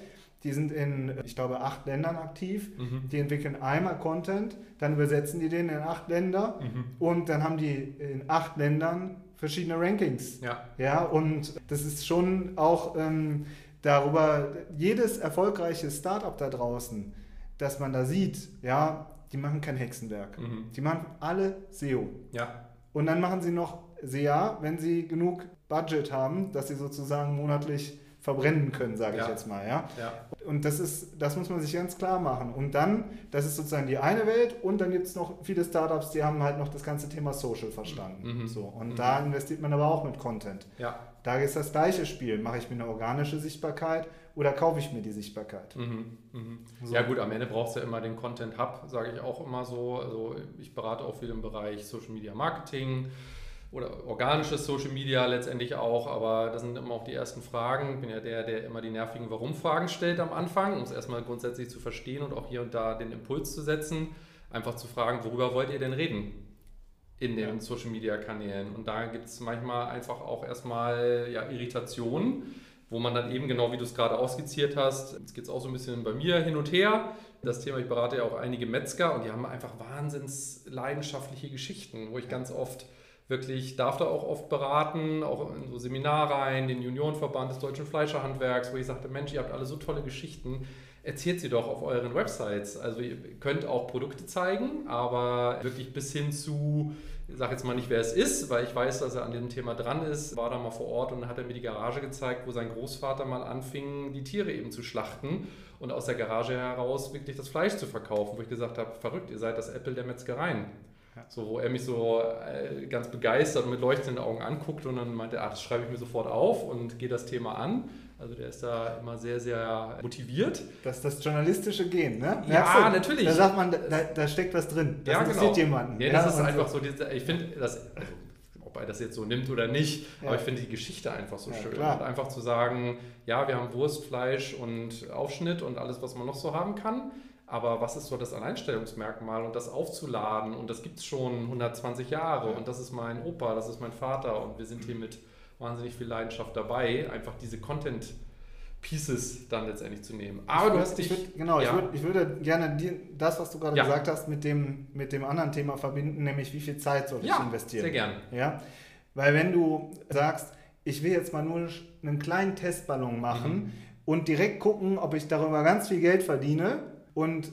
Die sind in, ich glaube, acht Ländern aktiv. Mhm. Die entwickeln einmal Content, dann übersetzen die den in acht Länder Mhm. und dann haben die in acht Ländern verschiedene Rankings. Ja. Ja, und das ist schon auch ähm, darüber, jedes erfolgreiche Startup da draußen, das man da sieht, ja, die machen kein Hexenwerk. Mhm. Die machen alle SEO. Ja. Und dann machen sie noch SEA, wenn sie genug Budget haben, dass sie sozusagen monatlich verbrennen können, sage ich Ja. jetzt mal. Ja? Ja. Und das ist, das muss man sich ganz klar machen. Und dann, das ist sozusagen die eine Welt und dann gibt es noch viele Startups, die haben halt noch das ganze Thema Social verstanden. Mhm. So. Und Mhm. da investiert man aber auch mit Content. Ja. Da ist das gleiche Spiel. Mache ich mir eine organische Sichtbarkeit oder kaufe ich mir die Sichtbarkeit? Mhm. Mhm. So. Ja gut, am Ende brauchst du ja immer den Content Hub, sage ich auch immer so. Also ich berate auch viel im Bereich Social Media Marketing oder organisches Social Media letztendlich auch, aber das sind immer auch die ersten Fragen. Ich bin ja der, der immer die nervigen Warum-Fragen stellt am Anfang, um es erstmal grundsätzlich zu verstehen und auch hier und da den Impuls zu setzen. Einfach zu fragen, worüber wollt ihr denn reden? in den Ja. Social Media Kanälen. Und da gibt es manchmal einfach auch erstmal ja, Irritationen, wo man dann eben, genau wie du es gerade ausskizziert hast, jetzt geht es auch so ein bisschen bei mir hin und her. Das Thema, ich berate ja auch einige Metzger und die haben einfach wahnsinns leidenschaftliche Geschichten, wo ich ganz oft wirklich, darf da auch oft beraten, auch in so Seminarreihen, den Juniorenverband des deutschen Fleischerhandwerks, wo ich sagte, Mensch, ihr habt alle so tolle Geschichten, erzählt sie doch auf euren Websites. Also ihr könnt auch Produkte zeigen, aber wirklich bis hin zu, ich sage jetzt mal nicht, wer es ist, weil ich weiß, dass er an dem Thema dran ist, war da mal vor Ort und hat er mir die Garage gezeigt, wo sein Großvater mal anfing, die Tiere eben zu schlachten und aus der Garage heraus wirklich das Fleisch zu verkaufen, wo ich gesagt habe, verrückt, ihr seid das Apple der Metzgereien. Ja. So, wo er mich so äh, ganz begeistert und mit leuchtenden Augen anguckt und dann meinte, ah, das schreibe ich mir sofort auf und gehe das Thema an. Also der ist da immer sehr, sehr motiviert. Das ist das journalistische Gen, ne? Ja, du? natürlich. Da sagt man, da, da steckt was drin. Das ja, interessiert genau. jemanden. Ja, das ist und einfach so, ich finde, das, also, ob er das jetzt so nimmt oder nicht, Ja. aber ich finde die Geschichte einfach so Ja, schön. klar. Und einfach zu sagen, ja, wir haben Wurst, Fleisch und Aufschnitt und alles, was man noch so haben kann. Aber was ist so das Alleinstellungsmerkmal und das aufzuladen und das gibt es schon 120 Jahre Ja. und das ist mein Opa, das ist mein Vater und wir sind hier mit wahnsinnig viel Leidenschaft dabei, einfach diese Content Pieces dann letztendlich zu nehmen. Aber ich du hast dich... ich würd, genau, ja. ich, würd, ich würde gerne die, das, was du gerade Ja. gesagt hast, mit dem, mit dem anderen Thema verbinden, nämlich wie viel Zeit soll ich ja, investieren. sehr gern. Ja? Weil wenn du sagst, ich will jetzt mal nur einen kleinen Testballon machen Mhm. und direkt gucken, ob ich darüber ganz viel Geld verdiene und,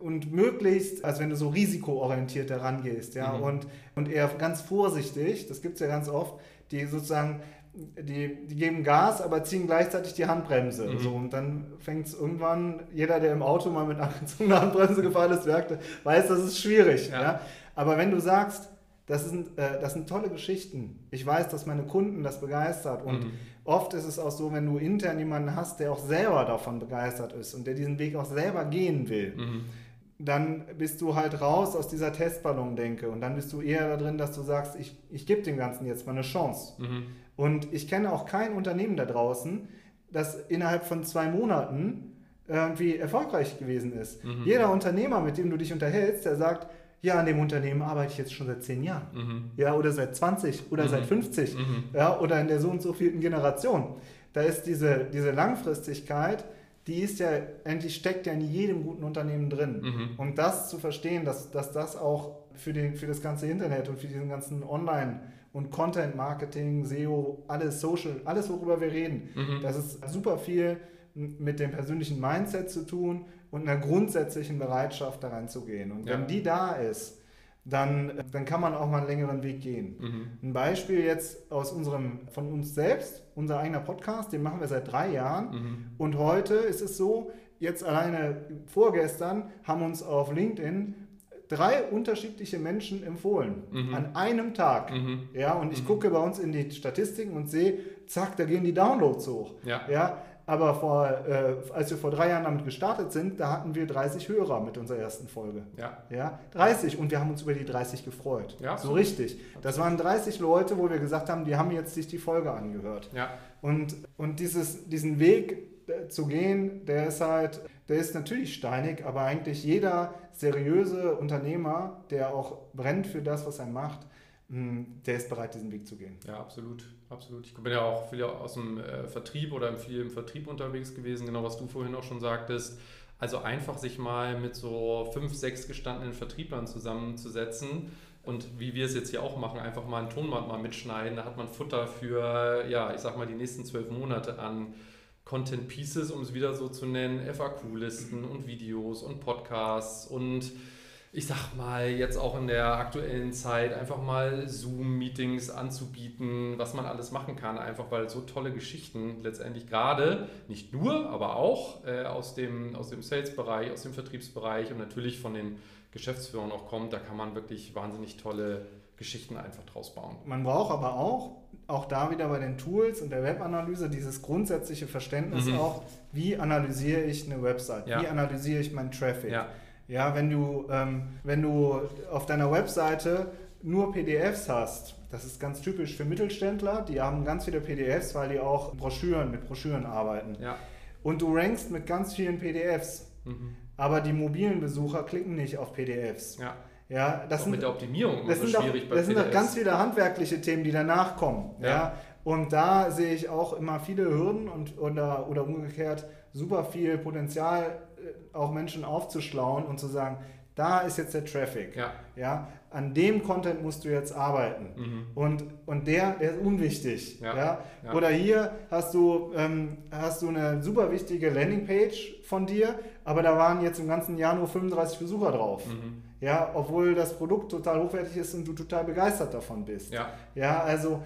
und möglichst, also wenn du so risikoorientiert daran gehst, ja, Mhm. und, und eher ganz vorsichtig, das gibt es ja ganz oft, die sozusagen, die, die geben Gas, aber ziehen gleichzeitig die Handbremse. Mhm. So, und dann fängt es irgendwann, jeder, der im Auto mal mit angezogener Handbremse gefahren ist, merkt, weiß, das ist schwierig. Ja. Ja. Aber wenn du sagst, das sind, äh, das sind tolle Geschichten. Ich weiß, dass meine Kunden das begeistert. Und Mhm. Oft ist es auch so, wenn du intern jemanden hast, der auch selber davon begeistert ist und der diesen Weg auch selber gehen will, Mhm. dann bist du halt raus aus dieser Testballon-Denke. Und dann bist du eher da drin, dass du sagst, ich, ich gebe dem Ganzen jetzt mal eine Chance. Mhm. Und ich kenne auch kein Unternehmen da draußen, das innerhalb von zwei Monaten irgendwie erfolgreich gewesen ist. Mhm. Jeder Unternehmer, mit dem du dich unterhältst, der sagt, ja, an dem Unternehmen arbeite ich jetzt schon seit zehn Jahren. Mhm. Ja, oder seit 20 oder Mhm. seit 50. Mhm. Ja, oder in der so und so vierten Generation. Da ist diese, diese Langfristigkeit, die ist ja, endlich steckt ja in jedem guten Unternehmen drin. Mhm. Und das zu verstehen, dass, dass das auch für, den, für das ganze Internet und für diesen ganzen Online- und Content-Marketing, SEO, alles Social, alles, worüber wir reden, Mhm. das ist super viel mit dem persönlichen Mindset zu tun und einer grundsätzlichen Bereitschaft da reinzugehen. Und wenn Ja. die da ist, dann, dann kann man auch mal einen längeren Weg gehen. Mhm. Ein Beispiel jetzt aus unserem, von uns selbst, unser eigener Podcast, den machen wir seit drei Jahren. Mhm. Und heute ist es so, jetzt alleine vorgestern haben uns auf LinkedIn drei unterschiedliche Menschen empfohlen. Mhm. An einem Tag. Mhm. Ja, und ich Mhm. gucke bei uns in die Statistiken und sehe, zack, da gehen die Downloads hoch. Ja. Ja, aber vor, äh, als wir vor drei Jahren damit gestartet sind, da hatten wir 30 Hörer mit unserer ersten Folge. Ja. Ja, 30 und wir haben uns über die 30 gefreut. Ja, so richtig. Das waren 30 Leute, wo wir gesagt haben, die haben jetzt sich die Folge angehört. Ja. Und, und dieses, diesen Weg äh, zu gehen, der ist halt, der ist natürlich steinig, aber eigentlich jeder seriöse Unternehmer, der auch brennt für das, was er macht, der ist bereit, diesen Weg zu gehen. Ja, absolut, absolut. Ich bin ja auch viel aus dem äh, Vertrieb oder viel im Vertrieb unterwegs gewesen, genau was du vorhin auch schon sagtest. Also einfach sich mal mit so fünf, sechs gestandenen Vertrieblern zusammenzusetzen und wie wir es jetzt hier auch machen, einfach mal ein Tonband mal mitschneiden. Da hat man Futter für, ja, ich sag mal, die nächsten zwölf Monate an Content Pieces, um es wieder so zu nennen, FAQ-Listen und Videos und Podcasts und ich sag mal, jetzt auch in der aktuellen Zeit einfach mal Zoom-Meetings anzubieten, was man alles machen kann, einfach weil so tolle Geschichten letztendlich gerade, nicht nur, aber auch äh, aus dem, aus dem Sales-Bereich, aus dem Vertriebsbereich und natürlich von den Geschäftsführern auch kommt, da kann man wirklich wahnsinnig tolle Geschichten einfach draus bauen. Man braucht aber auch, auch da wieder bei den Tools und der Webanalyse, dieses grundsätzliche Verständnis mhm. auch, wie analysiere ich eine Website, ja. wie analysiere ich meinen Traffic. Ja ja, wenn du, ähm, wenn du auf deiner Webseite nur PDFs hast, das ist ganz typisch für Mittelständler, die haben ganz viele PDFs, weil die auch Broschüren mit Broschüren arbeiten. Ja. Und du rankst mit ganz vielen PDFs, mhm. aber die mobilen Besucher klicken nicht auf PDFs. Ja. Ja, das auch sind, mit der Optimierung das sind schwierig auch, bei Das sind auch ganz viele handwerkliche Themen, die danach kommen. Ja. ja. Und da sehe ich auch immer viele Hürden und, oder, oder umgekehrt super viel Potenzial auch Menschen aufzuschlauen und zu sagen, da ist jetzt der Traffic. Ja. ja an dem Content musst du jetzt arbeiten. Mhm. Und, und der, der ist unwichtig. Ja. ja? ja. Oder hier hast du, ähm, hast du eine super wichtige Landingpage von dir, aber da waren jetzt im ganzen Jahr nur 35 Besucher drauf. Mhm. Ja, obwohl das Produkt total hochwertig ist und du total begeistert davon bist. Ja, ja also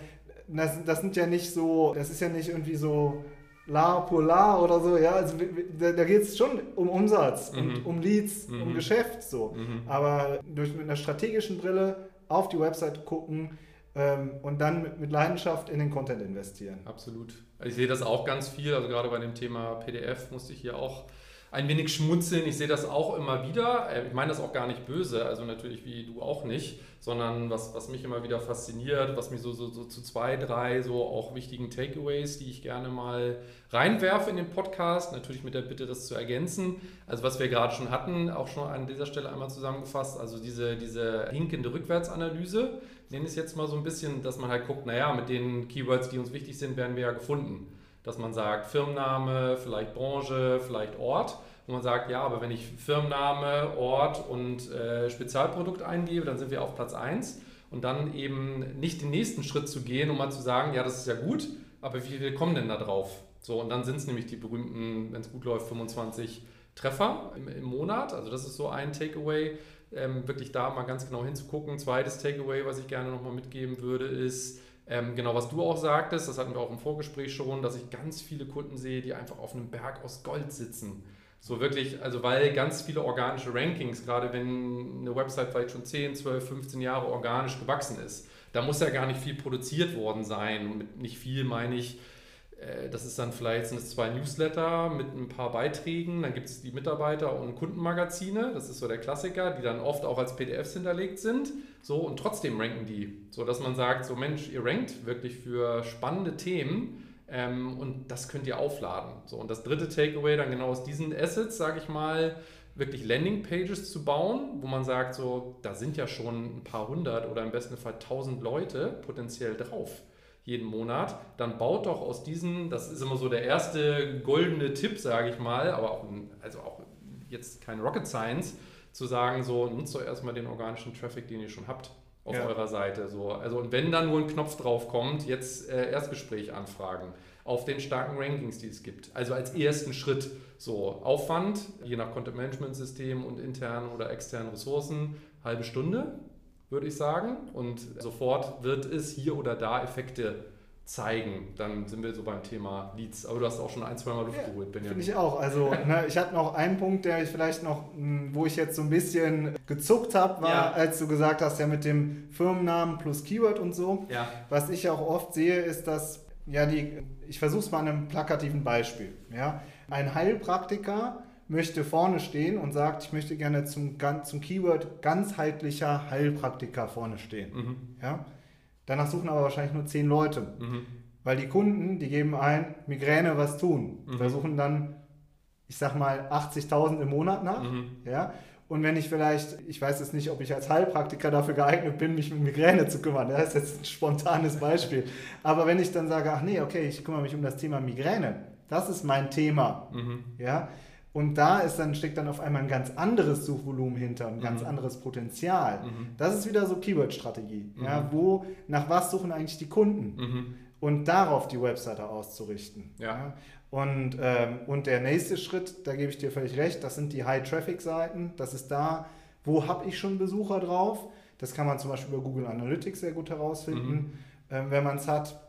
das, das sind ja nicht so, das ist ja nicht irgendwie so La Polar oder so, ja, also da, da geht es schon um Umsatz mhm. und um Leads, mhm. um Geschäft so. Mhm. Aber durch mit einer strategischen Brille auf die Website gucken ähm, und dann mit, mit, Leidenschaft in den Content investieren. Absolut. Ich sehe das auch ganz viel, also gerade bei dem Thema PDF musste ich hier auch ein wenig schmunzeln. Ich sehe das auch immer wieder. Äh, ich meine das auch gar nicht böse, also natürlich wie du auch nicht, sondern was, was mich immer wieder fasziniert, was mir so, so, so zu zwei, drei so auch wichtigen Takeaways, die ich gerne mal reinwerfe in den Podcast, natürlich mit der Bitte, das zu ergänzen. Also was wir gerade schon hatten, auch schon an dieser Stelle einmal zusammengefasst, also diese, diese hinkende Rückwärtsanalyse, nenne ich es jetzt mal so ein bisschen, dass man halt guckt, naja, mit den Keywords, die uns wichtig sind, werden wir ja gefunden dass man sagt Firmenname, vielleicht Branche, vielleicht Ort. Wo man sagt, ja, aber wenn ich Firmenname, Ort und äh, Spezialprodukt eingebe, dann sind wir auf Platz 1. Und dann eben nicht den nächsten Schritt zu gehen, um mal zu sagen, ja, das ist ja gut, aber wie viele kommen denn da drauf? So, und dann sind es nämlich die berühmten, wenn es gut läuft, 25 Treffer im, im, Monat. Also das ist so ein Takeaway, ähm, wirklich da mal ganz genau hinzugucken. Zweites Takeaway, was ich gerne nochmal mitgeben würde, ist, ähm, genau, was du auch sagtest, das hatten wir auch im Vorgespräch schon, dass ich ganz viele Kunden sehe, die einfach auf einem Berg aus Gold sitzen. So wirklich, also weil ganz viele organische Rankings, gerade wenn eine Website vielleicht schon 10, 12, 15 Jahre organisch gewachsen ist, da muss ja gar nicht viel produziert worden sein. Und mit nicht viel meine ich, das ist dann vielleicht sind es zwei Newsletter mit ein paar Beiträgen, dann gibt es die Mitarbeiter- und Kundenmagazine, das ist so der Klassiker, die dann oft auch als PDFs hinterlegt sind. So und trotzdem ranken die, so dass man sagt, so Mensch, ihr rankt wirklich für spannende Themen. Ähm, und das könnt ihr aufladen. So, und das dritte Takeaway dann genau aus diesen Assets, sage ich mal, wirklich Landingpages zu bauen, wo man sagt, so, da sind ja schon ein paar hundert oder im besten Fall tausend Leute potenziell drauf jeden Monat, dann baut doch aus diesen, das ist immer so der erste goldene Tipp, sage ich mal, aber auch, also auch jetzt keine Rocket Science, zu sagen, so nutzt doch erstmal den organischen Traffic, den ihr schon habt auf ja. eurer Seite. So. Also, und wenn dann nur ein Knopf drauf kommt, jetzt äh, Erstgespräch anfragen auf den starken Rankings, die es gibt. Also als ersten Schritt so Aufwand, je nach Content Management System und internen oder externen Ressourcen, halbe Stunde würde ich sagen. Und sofort wird es hier oder da Effekte zeigen. Dann sind wir so beim Thema Leads. Aber du hast auch schon ein, zwei Mal Luft ja, geholt, Benjamin. Finde ich auch. Also ne, ich hatte noch einen Punkt, der ich vielleicht noch, hm, wo ich jetzt so ein bisschen gezuckt habe, war, ja. als du gesagt hast, ja mit dem Firmennamen plus Keyword und so. Ja. Was ich auch oft sehe, ist, dass, ja, die, ich versuche es mal an einem plakativen Beispiel. Ja? Ein Heilpraktiker möchte vorne stehen und sagt, ich möchte gerne zum, zum Keyword ganzheitlicher Heilpraktiker vorne stehen. Mhm. Ja? Danach suchen aber wahrscheinlich nur zehn Leute. Mhm. Weil die Kunden, die geben ein, Migräne was tun. Mhm. Versuchen dann, ich sag mal, 80.000 im Monat nach. Mhm. Ja? Und wenn ich vielleicht, ich weiß jetzt nicht, ob ich als Heilpraktiker dafür geeignet bin, mich mit Migräne zu kümmern. Das ist jetzt ein spontanes Beispiel. Aber wenn ich dann sage, ach nee, okay, ich kümmere mich um das Thema Migräne, das ist mein Thema. Mhm. Ja, und da ist dann, steckt dann auf einmal ein ganz anderes Suchvolumen hinter, ein ganz mhm. anderes Potenzial. Mhm. Das ist wieder so Keyword-Strategie. Mhm. Ja, wo, nach was suchen eigentlich die Kunden? Mhm. Und darauf die Webseite auszurichten. Ja. ja. Und, ähm, und der nächste Schritt, da gebe ich dir völlig recht, das sind die High-Traffic-Seiten. Das ist da, wo habe ich schon Besucher drauf? Das kann man zum Beispiel über Google Analytics sehr gut herausfinden, mhm. ähm, wenn man es hat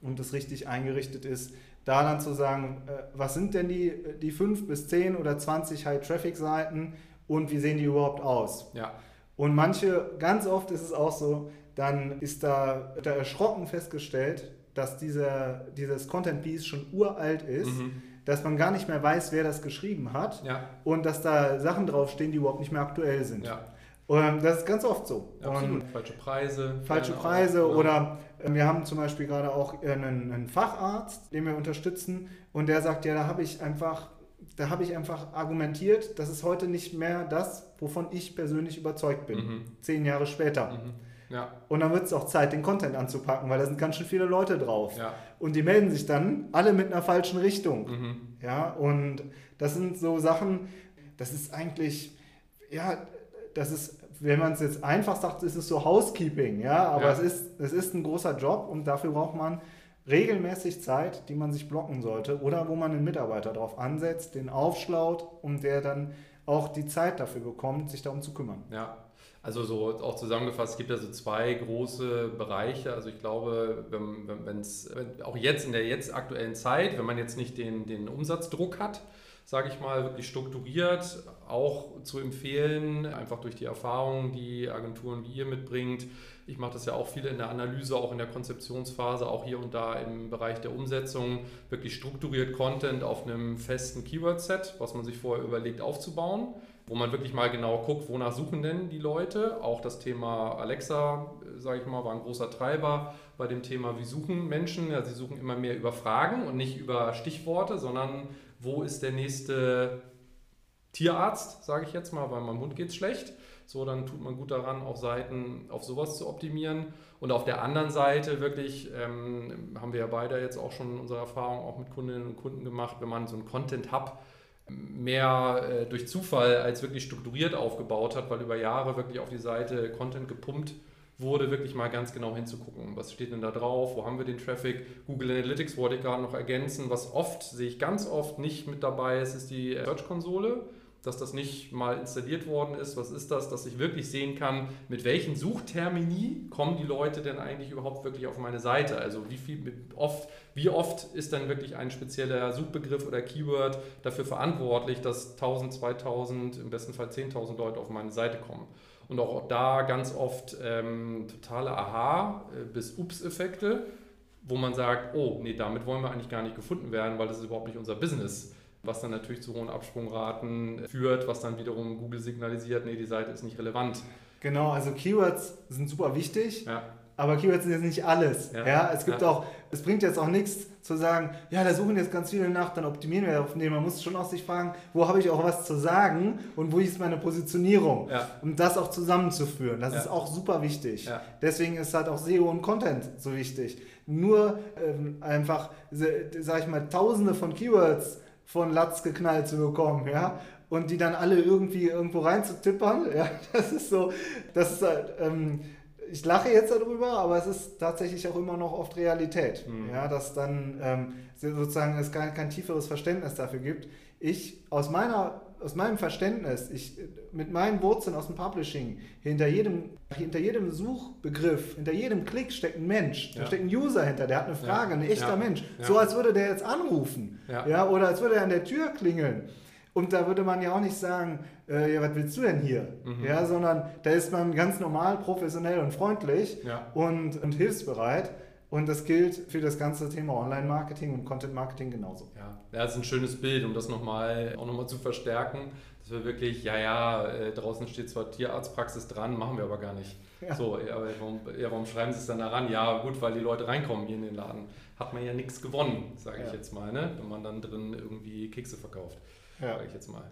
und es richtig eingerichtet ist da dann zu sagen, äh, was sind denn die, die 5 bis 10 oder 20 High-Traffic-Seiten und wie sehen die überhaupt aus? Ja. Und manche, ganz oft ist es auch so, dann ist da, da erschrocken festgestellt, dass dieser, dieses Content-Piece schon uralt ist, mhm. dass man gar nicht mehr weiß, wer das geschrieben hat ja. und dass da Sachen draufstehen, die überhaupt nicht mehr aktuell sind. Ja. Und das ist ganz oft so. Absolut. Und falsche Preise. Falsche Preise auch, oder äh, wir haben zum Beispiel gerade auch einen, einen, Facharzt, den wir unterstützen und der sagt, ja, da habe ich einfach, da habe ich einfach argumentiert, das ist heute nicht mehr das, wovon ich persönlich überzeugt bin. Mhm. Zehn Jahre später. Mhm. Ja. Und dann wird es auch Zeit, den Content anzupacken, weil da sind ganz schön viele Leute drauf. Ja. Und die melden sich dann alle mit einer falschen Richtung. Mhm. Ja, und das sind so Sachen, das ist eigentlich, ja, das ist, wenn man es jetzt einfach sagt, ist es so Housekeeping, ja, aber ja. Es, ist, es ist ein großer Job und dafür braucht man regelmäßig Zeit, die man sich blocken sollte oder wo man einen Mitarbeiter darauf ansetzt, den aufschlaut und der dann auch die Zeit dafür bekommt, sich darum zu kümmern. Ja, also so auch zusammengefasst, es gibt ja so zwei große Bereiche. Also ich glaube, wenn es wenn, auch jetzt in der jetzt aktuellen Zeit, wenn man jetzt nicht den, den Umsatzdruck hat, sage ich mal, wirklich strukturiert auch zu empfehlen, einfach durch die Erfahrungen, die Agenturen wie ihr mitbringt. Ich mache das ja auch viel in der Analyse, auch in der Konzeptionsphase, auch hier und da im Bereich der Umsetzung, wirklich strukturiert Content auf einem festen Keyword-Set, was man sich vorher überlegt aufzubauen wo man wirklich mal genau guckt, wonach suchen denn die Leute. Auch das Thema Alexa, sage ich mal, war ein großer Treiber bei dem Thema, wie suchen Menschen. Ja, sie suchen immer mehr über Fragen und nicht über Stichworte, sondern wo ist der nächste Tierarzt, sage ich jetzt mal, weil meinem Hund geht es schlecht. So, dann tut man gut daran, auch Seiten auf sowas zu optimieren. Und auf der anderen Seite wirklich, ähm, haben wir ja beide jetzt auch schon unsere Erfahrung auch mit Kundinnen und Kunden gemacht, wenn man so einen Content-Hub mehr äh, durch Zufall als wirklich strukturiert aufgebaut hat, weil über Jahre wirklich auf die Seite Content gepumpt wurde, wirklich mal ganz genau hinzugucken. Was steht denn da drauf? Wo haben wir den Traffic? Google Analytics wollte ich gerade noch ergänzen. Was oft, sehe ich ganz oft nicht mit dabei ist, ist die Search-Konsole dass das nicht mal installiert worden ist. Was ist das? Dass ich wirklich sehen kann, mit welchen Suchtermini kommen die Leute denn eigentlich überhaupt wirklich auf meine Seite? Also wie viel oft, wie oft ist dann wirklich ein spezieller Suchbegriff oder Keyword dafür verantwortlich, dass 1000, 2000, im besten Fall 10.000 Leute auf meine Seite kommen? Und auch da ganz oft ähm, totale Aha- äh, bis Ups-Effekte, wo man sagt, oh, nee, damit wollen wir eigentlich gar nicht gefunden werden, weil das ist überhaupt nicht unser Business was dann natürlich zu hohen Absprungraten führt, was dann wiederum Google signalisiert, nee, die Seite ist nicht relevant. Genau, also Keywords sind super wichtig. Ja. Aber Keywords sind jetzt nicht alles. Ja, ja es gibt ja. auch, es bringt jetzt auch nichts zu sagen, ja, da suchen jetzt ganz viele nach, dann optimieren wir auf den. Man muss schon auch sich fragen, wo habe ich auch was zu sagen und wo ist meine Positionierung? Ja. Um das auch zusammenzuführen. Das ist auch super wichtig. Deswegen ist halt auch SEO und Content so wichtig. Nur ähm, einfach, sag ich mal, tausende von Keywords von Latz geknallt zu bekommen, ja. Und die dann alle irgendwie irgendwo reinzutippern, ja, das ist so, das ist halt, ähm, ich lache jetzt darüber, aber es ist tatsächlich auch immer noch oft Realität, mhm. ja, dass dann ähm, sozusagen es kein, kein tieferes Verständnis dafür gibt. Ich aus meiner aus meinem Verständnis, ich, mit meinen Wurzeln aus dem Publishing, hinter jedem, hinter jedem Suchbegriff, hinter jedem Klick steckt ein Mensch, ja. da steckt ein User hinter, der hat eine Frage, ja. ein echter ja. Mensch. So als würde der jetzt anrufen ja. oder als würde er an der Tür klingeln. Und da würde man ja auch nicht sagen, äh, ja, was willst du denn hier? Mhm. Ja, sondern da ist man ganz normal, professionell und freundlich und, und hilfsbereit. Und das gilt für das ganze Thema Online-Marketing und Content-Marketing genauso. Ja. ja, das ist ein schönes Bild, um das nochmal, auch nochmal zu verstärken, dass wir wirklich, ja, ja, äh, draußen steht zwar Tierarztpraxis dran, machen wir aber gar nicht. Ja. So, ja, warum, ja, warum schreiben Sie es dann da ran? Ja, gut, weil die Leute reinkommen hier in den Laden. Hat man ja nichts gewonnen, sage ich jetzt mal, ne? wenn man dann drin irgendwie Kekse verkauft, ja. sage ich jetzt mal.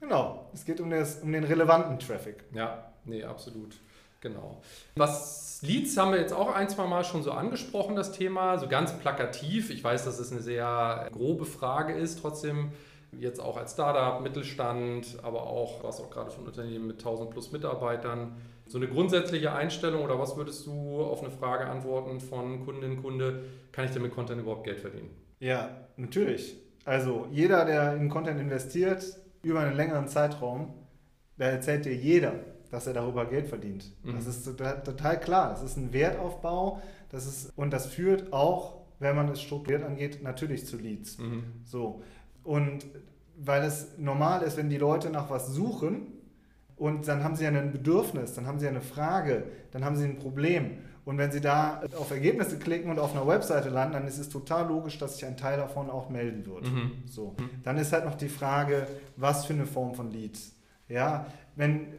Genau, es geht um, das, um den relevanten Traffic. Ja, nee, absolut. Genau. Was Leads haben wir jetzt auch ein, zwei Mal schon so angesprochen, das Thema, so ganz plakativ. Ich weiß, dass es eine sehr grobe Frage ist, trotzdem jetzt auch als Startup, Mittelstand, aber auch, was auch gerade von Unternehmen mit 1000 plus Mitarbeitern. So eine grundsätzliche Einstellung oder was würdest du auf eine Frage antworten von Kundin, Kunde, kann ich denn mit Content überhaupt Geld verdienen? Ja, natürlich. Also jeder, der in Content investiert, über einen längeren Zeitraum, da erzählt dir jeder, dass er darüber Geld verdient. Mhm. Das ist total klar. Das ist ein Wertaufbau. Das ist, und das führt auch, wenn man es strukturiert angeht, natürlich zu Leads. Mhm. So. Und weil es normal ist, wenn die Leute nach was suchen und dann haben sie ein Bedürfnis, dann haben sie eine Frage, dann haben sie ein Problem. Und wenn Sie da auf Ergebnisse klicken und auf einer Webseite landen, dann ist es total logisch, dass sich ein Teil davon auch melden wird. Mhm. So. Mhm. Dann ist halt noch die Frage, was für eine Form von Leads. Ja, wenn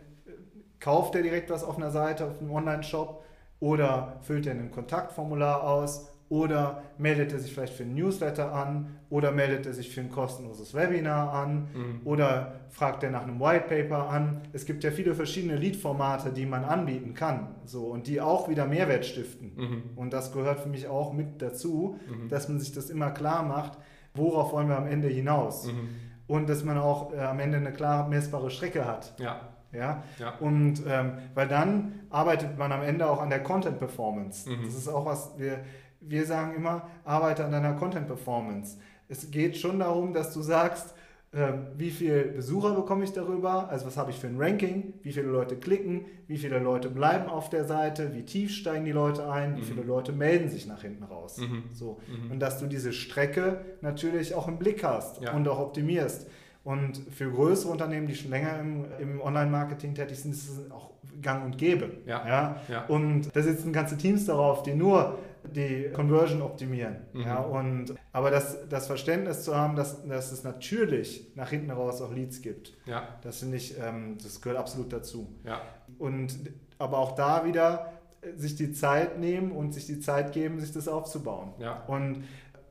kauft er direkt was auf einer Seite, auf einem Online-Shop oder füllt er ein Kontaktformular aus oder meldet er sich vielleicht für ein Newsletter an oder meldet er sich für ein kostenloses Webinar an mhm. oder fragt er nach einem White Paper an. Es gibt ja viele verschiedene Lead-Formate, die man anbieten kann so, und die auch wieder Mehrwert stiften. Mhm. Und das gehört für mich auch mit dazu, mhm. dass man sich das immer klar macht, worauf wollen wir am Ende hinaus. Mhm. Und dass man auch äh, am Ende eine klar messbare Strecke hat. Ja. Ja? ja. Und ähm, weil dann arbeitet man am Ende auch an der Content Performance. Mhm. Das ist auch was, wir, wir sagen immer, arbeite an deiner Content Performance. Es geht schon darum, dass du sagst, äh, wie viele Besucher bekomme ich darüber, also was habe ich für ein Ranking, wie viele Leute klicken, wie viele Leute bleiben auf der Seite, wie tief steigen die Leute ein, wie mhm. viele Leute melden sich nach hinten raus. Mhm. So. Mhm. Und dass du diese Strecke natürlich auch im Blick hast ja. und auch optimierst. Und für größere Unternehmen, die schon länger im, im Online-Marketing tätig sind, ist es auch gang und gäbe. Ja. Ja? ja. Und da sitzen ganze Teams darauf, die nur die Conversion optimieren. Mhm. Ja? Und, aber das, das Verständnis zu haben, dass, dass es natürlich nach hinten raus auch Leads gibt, ja. das finde ich, ähm, das gehört absolut dazu. Ja. Und aber auch da wieder sich die Zeit nehmen und sich die Zeit geben, sich das aufzubauen. Ja. Und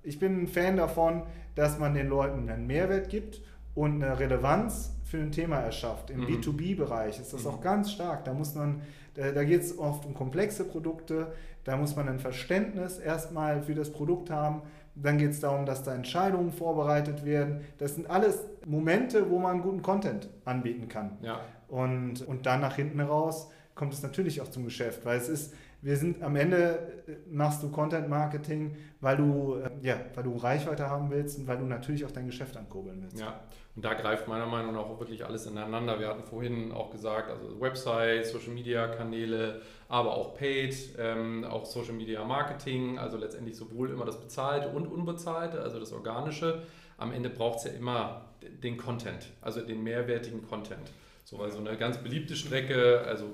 ich bin ein Fan davon, dass man den Leuten einen Mehrwert gibt und eine Relevanz für ein Thema erschafft. Im mhm. B2B-Bereich ist das mhm. auch ganz stark. Da muss man, da, da geht es oft um komplexe Produkte, da muss man ein Verständnis erstmal für das Produkt haben. Dann geht es darum, dass da Entscheidungen vorbereitet werden. Das sind alles Momente, wo man guten Content anbieten kann. Ja. Und, und dann nach hinten raus kommt es natürlich auch zum Geschäft, weil es ist, wir sind am Ende äh, machst du Content Marketing, weil du, äh, ja, weil du Reichweite haben willst und weil du natürlich auch dein Geschäft ankurbeln willst. Ja, und da greift meiner Meinung nach auch wirklich alles ineinander. Wir hatten vorhin auch gesagt, also Website, Social Media Kanäle, aber auch Paid, ähm, auch Social Media Marketing, also letztendlich sowohl immer das Bezahlte und Unbezahlte, also das Organische. Am Ende braucht es ja immer den Content, also den mehrwertigen Content. So, also eine ganz beliebte Strecke, also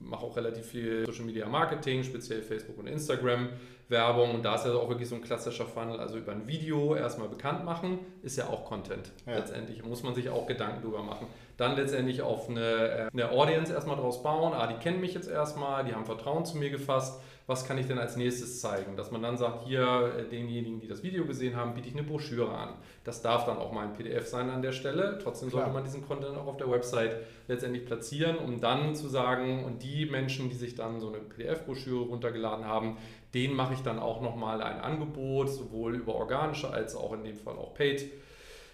mache auch relativ viel Social Media Marketing, speziell Facebook und Instagram. Werbung und da ist ja auch wirklich so ein klassischer Funnel, also über ein Video erstmal bekannt machen, ist ja auch Content. Ja. Letztendlich muss man sich auch Gedanken drüber machen. Dann letztendlich auf eine, äh, eine Audience erstmal draus bauen. Ah, die kennen mich jetzt erstmal, die haben Vertrauen zu mir gefasst. Was kann ich denn als nächstes zeigen? Dass man dann sagt, hier äh, denjenigen, die das Video gesehen haben, biete ich eine Broschüre an. Das darf dann auch mal ein PDF sein an der Stelle. Trotzdem Klar. sollte man diesen Content auch auf der Website letztendlich platzieren, um dann zu sagen, und die Menschen, die sich dann so eine PDF-Broschüre runtergeladen haben, denen mache ich dann auch nochmal ein Angebot, sowohl über organische als auch in dem Fall auch Paid.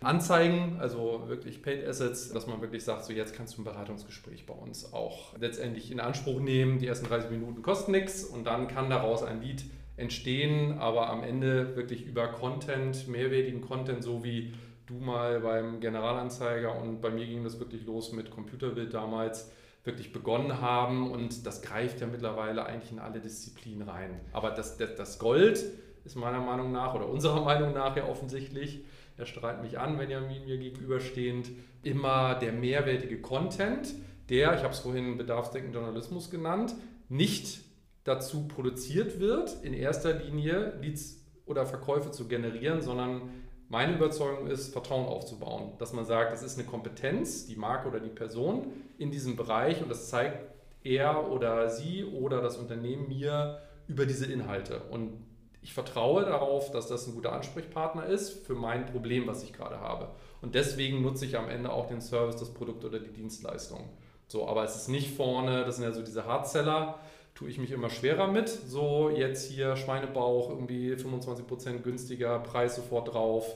Anzeigen, also wirklich Paid Assets, dass man wirklich sagt, so jetzt kannst du ein Beratungsgespräch bei uns auch letztendlich in Anspruch nehmen. Die ersten 30 Minuten kosten nichts und dann kann daraus ein Lead entstehen, aber am Ende wirklich über Content, mehrwertigen Content, so wie du mal beim Generalanzeiger und bei mir ging das wirklich los mit Computerbild damals wirklich begonnen haben und das greift ja mittlerweile eigentlich in alle Disziplinen rein. Aber das, das, das Gold ist meiner Meinung nach oder unserer Meinung nach ja offensichtlich, er strahlt mich an, wenn Benjamin mir gegenüberstehend, immer der mehrwertige Content, der, ich habe es vorhin bedarfsdeckenden Journalismus genannt, nicht dazu produziert wird, in erster Linie Leads oder Verkäufe zu generieren, sondern meine Überzeugung ist, Vertrauen aufzubauen. Dass man sagt, das ist eine Kompetenz, die Marke oder die Person in diesem Bereich und das zeigt er oder sie oder das Unternehmen mir über diese Inhalte. Und ich vertraue darauf, dass das ein guter Ansprechpartner ist für mein Problem, was ich gerade habe. Und deswegen nutze ich am Ende auch den Service, das Produkt oder die Dienstleistung. So, aber es ist nicht vorne, das sind ja so diese Hardseller, tue ich mich immer schwerer mit. So, jetzt hier Schweinebauch, irgendwie 25% günstiger, Preis sofort drauf,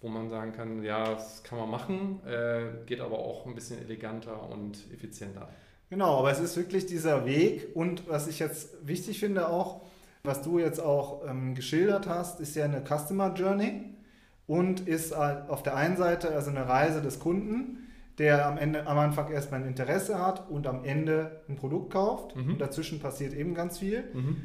wo man sagen kann, ja, das kann man machen, äh, geht aber auch ein bisschen eleganter und effizienter. Genau, aber es ist wirklich dieser Weg und was ich jetzt wichtig finde auch, was du jetzt auch ähm, geschildert hast, ist ja eine Customer Journey und ist auf der einen Seite also eine Reise des Kunden, der am Ende am Anfang erstmal ein Interesse hat und am Ende ein Produkt kauft. Mhm. Und dazwischen passiert eben ganz viel. Mhm.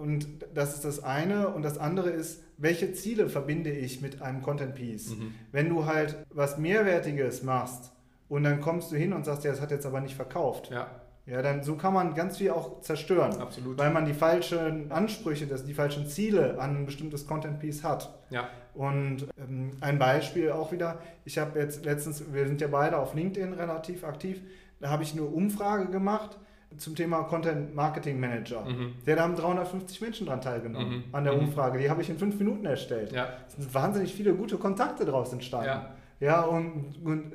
Und das ist das eine. Und das andere ist, welche Ziele verbinde ich mit einem Content Piece? Mhm. Wenn du halt was Mehrwertiges machst und dann kommst du hin und sagst, ja, das hat jetzt aber nicht verkauft. Ja ja, dann so kann man ganz viel auch zerstören. Absolut. Weil man die falschen Ansprüche, das, die falschen Ziele an ein bestimmtes Content Piece hat. Ja. Und ähm, ein Beispiel auch wieder, ich habe jetzt letztens, wir sind ja beide auf LinkedIn relativ aktiv, da habe ich eine Umfrage gemacht zum Thema Content Marketing Manager. Mhm. Da haben 350 Menschen daran teilgenommen mhm. an der mhm. Umfrage. Die habe ich in fünf Minuten erstellt. Ja. Es sind wahnsinnig viele gute Kontakte daraus entstanden. Ja. Ja, und, und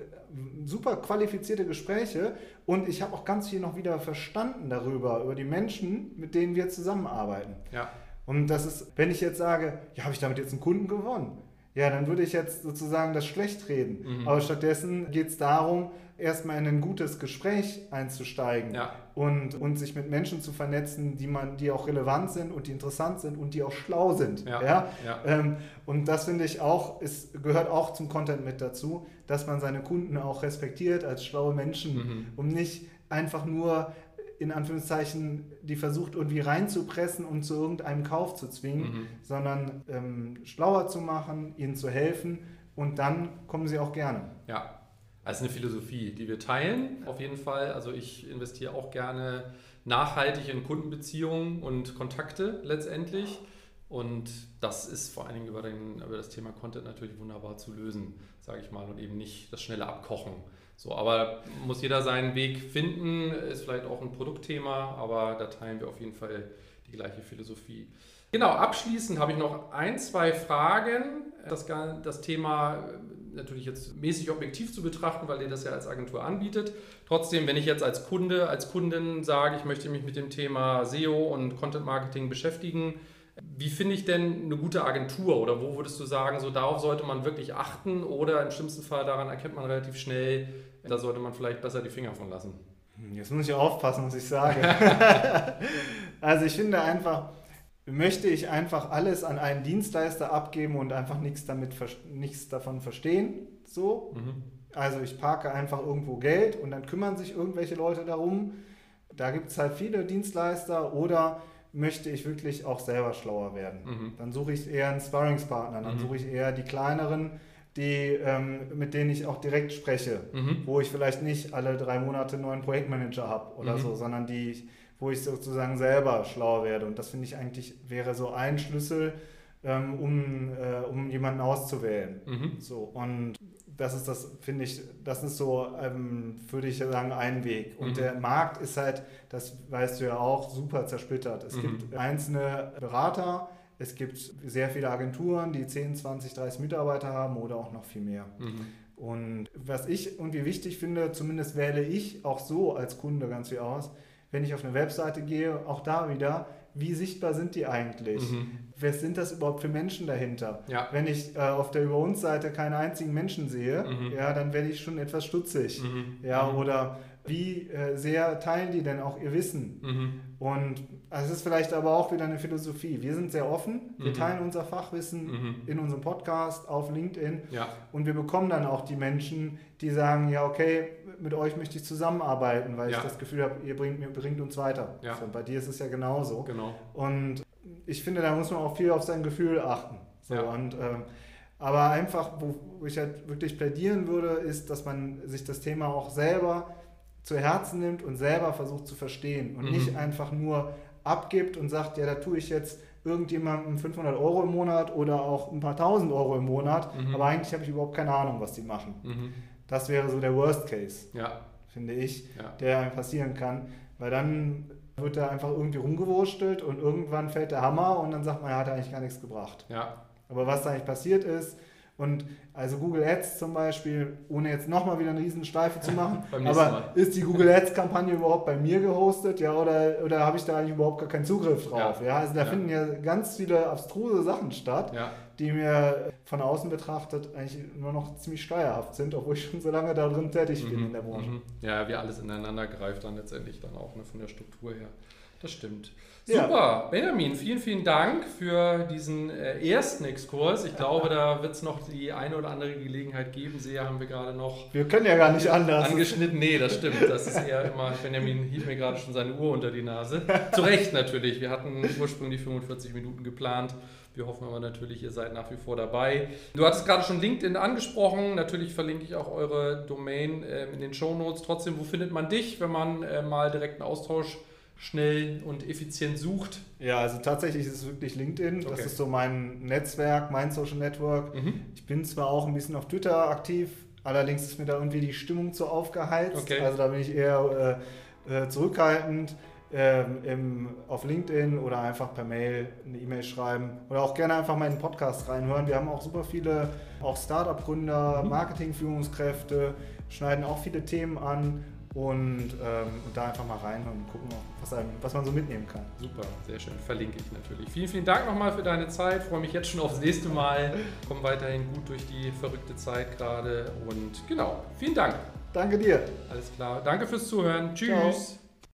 super qualifizierte Gespräche und ich habe auch ganz viel noch wieder verstanden darüber, über die Menschen, mit denen wir zusammenarbeiten. Ja. Und das ist, wenn ich jetzt sage, ja, habe ich damit jetzt einen Kunden gewonnen? Ja, dann würde ich jetzt sozusagen das schlecht reden. Mhm. Aber stattdessen geht es darum, erstmal in ein gutes Gespräch einzusteigen ja. und, und sich mit Menschen zu vernetzen, die man, die auch relevant sind und die interessant sind und die auch schlau sind. Ja. ja? ja. Ähm, und das finde ich auch, ist, gehört auch zum Content mit dazu, dass man seine Kunden auch respektiert als schlaue Menschen, mhm. um nicht einfach nur in Anführungszeichen, die versucht irgendwie reinzupressen und zu irgendeinem Kauf zu zwingen, mhm. sondern ähm, schlauer zu machen, ihnen zu helfen und dann kommen sie auch gerne. Ja, also eine Philosophie, die wir teilen, auf jeden Fall. Also ich investiere auch gerne nachhaltig in Kundenbeziehungen und Kontakte letztendlich. Und das ist vor allen Dingen über, den, über das Thema Content natürlich wunderbar zu lösen, sage ich mal, und eben nicht das schnelle Abkochen. So, aber muss jeder seinen Weg finden, ist vielleicht auch ein Produktthema, aber da teilen wir auf jeden Fall die gleiche Philosophie. Genau, abschließend habe ich noch ein, zwei Fragen. Das, das Thema natürlich jetzt mäßig objektiv zu betrachten, weil ihr das ja als Agentur anbietet. Trotzdem, wenn ich jetzt als Kunde, als Kundin sage, ich möchte mich mit dem Thema SEO und Content Marketing beschäftigen, wie finde ich denn eine gute Agentur oder wo würdest du sagen, so darauf sollte man wirklich achten oder im schlimmsten Fall daran erkennt man relativ schnell, da sollte man vielleicht besser die Finger von lassen? Jetzt muss ich aufpassen, was ich sage. also ich finde einfach, möchte ich einfach alles an einen Dienstleister abgeben und einfach nichts, damit, nichts davon verstehen. So. Mhm. Also ich parke einfach irgendwo Geld und dann kümmern sich irgendwelche Leute darum. Da gibt es halt viele Dienstleister oder möchte ich wirklich auch selber schlauer werden. Mhm. Dann suche ich eher einen Sparringspartner, dann mhm. suche ich eher die kleineren, die, ähm, mit denen ich auch direkt spreche, mhm. wo ich vielleicht nicht alle drei Monate einen neuen Projektmanager habe oder mhm. so, sondern die ich wo ich sozusagen selber schlauer werde. Und das finde ich eigentlich wäre so ein Schlüssel, ähm, um, äh, um jemanden auszuwählen. Mhm. So, und das ist das, finde ich, das ist so, ähm, würde ich sagen, ein Weg. Und mhm. der Markt ist halt, das weißt du ja auch, super zersplittert. Es mhm. gibt einzelne Berater, es gibt sehr viele Agenturen, die 10, 20, 30 Mitarbeiter haben oder auch noch viel mehr. Mhm. Und was ich irgendwie wichtig finde, zumindest wähle ich auch so als Kunde ganz viel aus, wenn ich auf eine Webseite gehe, auch da wieder, wie sichtbar sind die eigentlich? Mhm. Wer sind das überhaupt für Menschen dahinter? Ja. Wenn ich äh, auf der Über uns Seite keinen einzigen Menschen sehe, mhm. ja, dann werde ich schon etwas stutzig. Mhm. Ja, mhm. oder wie äh, sehr teilen die denn auch ihr Wissen? Mhm. Und also es ist vielleicht aber auch wieder eine Philosophie. Wir sind sehr offen, wir mhm. teilen unser Fachwissen mhm. in unserem Podcast, auf LinkedIn ja. und wir bekommen dann auch die Menschen, die sagen, ja okay, mit euch möchte ich zusammenarbeiten, weil ja. ich das Gefühl habe, ihr bringt, bringt uns weiter. Ja. So, bei dir ist es ja genauso. Genau. Und ich finde, da muss man auch viel auf sein Gefühl achten. So, und, ähm, aber einfach, wo, wo ich halt wirklich plädieren würde, ist, dass man sich das Thema auch selber zu Herzen nimmt und selber versucht zu verstehen und mhm. nicht einfach nur abgibt und sagt, ja, da tue ich jetzt irgendjemandem 500 Euro im Monat oder auch ein paar tausend Euro im Monat, mhm. aber eigentlich habe ich überhaupt keine Ahnung, was die machen. Mhm. Das wäre so der Worst Case, ja. finde ich, ja. der passieren kann, weil dann wird da einfach irgendwie rumgewurstelt und irgendwann fällt der Hammer und dann sagt man, er hat eigentlich gar nichts gebracht. Ja. Aber was da eigentlich passiert ist, und also Google Ads zum Beispiel, ohne jetzt nochmal wieder eine riesen Steife zu machen, aber ist die Google Ads-Kampagne überhaupt bei mir gehostet, ja, oder, oder habe ich da eigentlich überhaupt gar keinen Zugriff drauf? Ja, ja also da ja. finden ja ganz viele abstruse Sachen statt, ja. die mir von außen betrachtet eigentlich nur noch ziemlich steuerhaft sind, obwohl ich schon so lange da drin tätig bin mhm. in der Branche. Mhm. Ja, wie alles ineinander greift dann letztendlich dann auch ne, von der Struktur her. Das stimmt. Super, ja. Benjamin, vielen, vielen Dank für diesen äh, ersten Exkurs. Ich glaube, da wird es noch die eine oder andere Gelegenheit geben. Sehr haben wir gerade noch. Wir können ja gar nicht anders. Angeschnitten. Nee, das stimmt. Das ist eher immer. Benjamin hielt mir gerade schon seine Uhr unter die Nase. Zu Recht natürlich. Wir hatten ursprünglich 45 Minuten geplant. Wir hoffen aber natürlich, ihr seid nach wie vor dabei. Du hattest gerade schon LinkedIn angesprochen. Natürlich verlinke ich auch eure Domain äh, in den Show Notes. Trotzdem, wo findet man dich, wenn man äh, mal direkt einen Austausch schnell und effizient sucht? Ja, also tatsächlich ist es wirklich LinkedIn. Okay. Das ist so mein Netzwerk, mein Social Network. Mhm. Ich bin zwar auch ein bisschen auf Twitter aktiv, allerdings ist mir da irgendwie die Stimmung zu aufgeheizt. Okay. Also da bin ich eher äh, äh zurückhaltend. Ähm, im, auf LinkedIn oder einfach per Mail eine E-Mail schreiben oder auch gerne einfach mal in den Podcast reinhören. Wir haben auch super viele, auch Startup-Gründer, mhm. Marketing-Führungskräfte, schneiden auch viele Themen an und, ähm, und da einfach mal reinhören und gucken, was, einem, was man so mitnehmen kann. Super, sehr schön. Verlinke ich natürlich. Vielen, vielen Dank nochmal für deine Zeit. Freue mich jetzt schon aufs nächste Mal. Komm weiterhin gut durch die verrückte Zeit gerade und genau, vielen Dank. Danke dir. Alles klar. Danke fürs Zuhören. Tschüss. Ciao.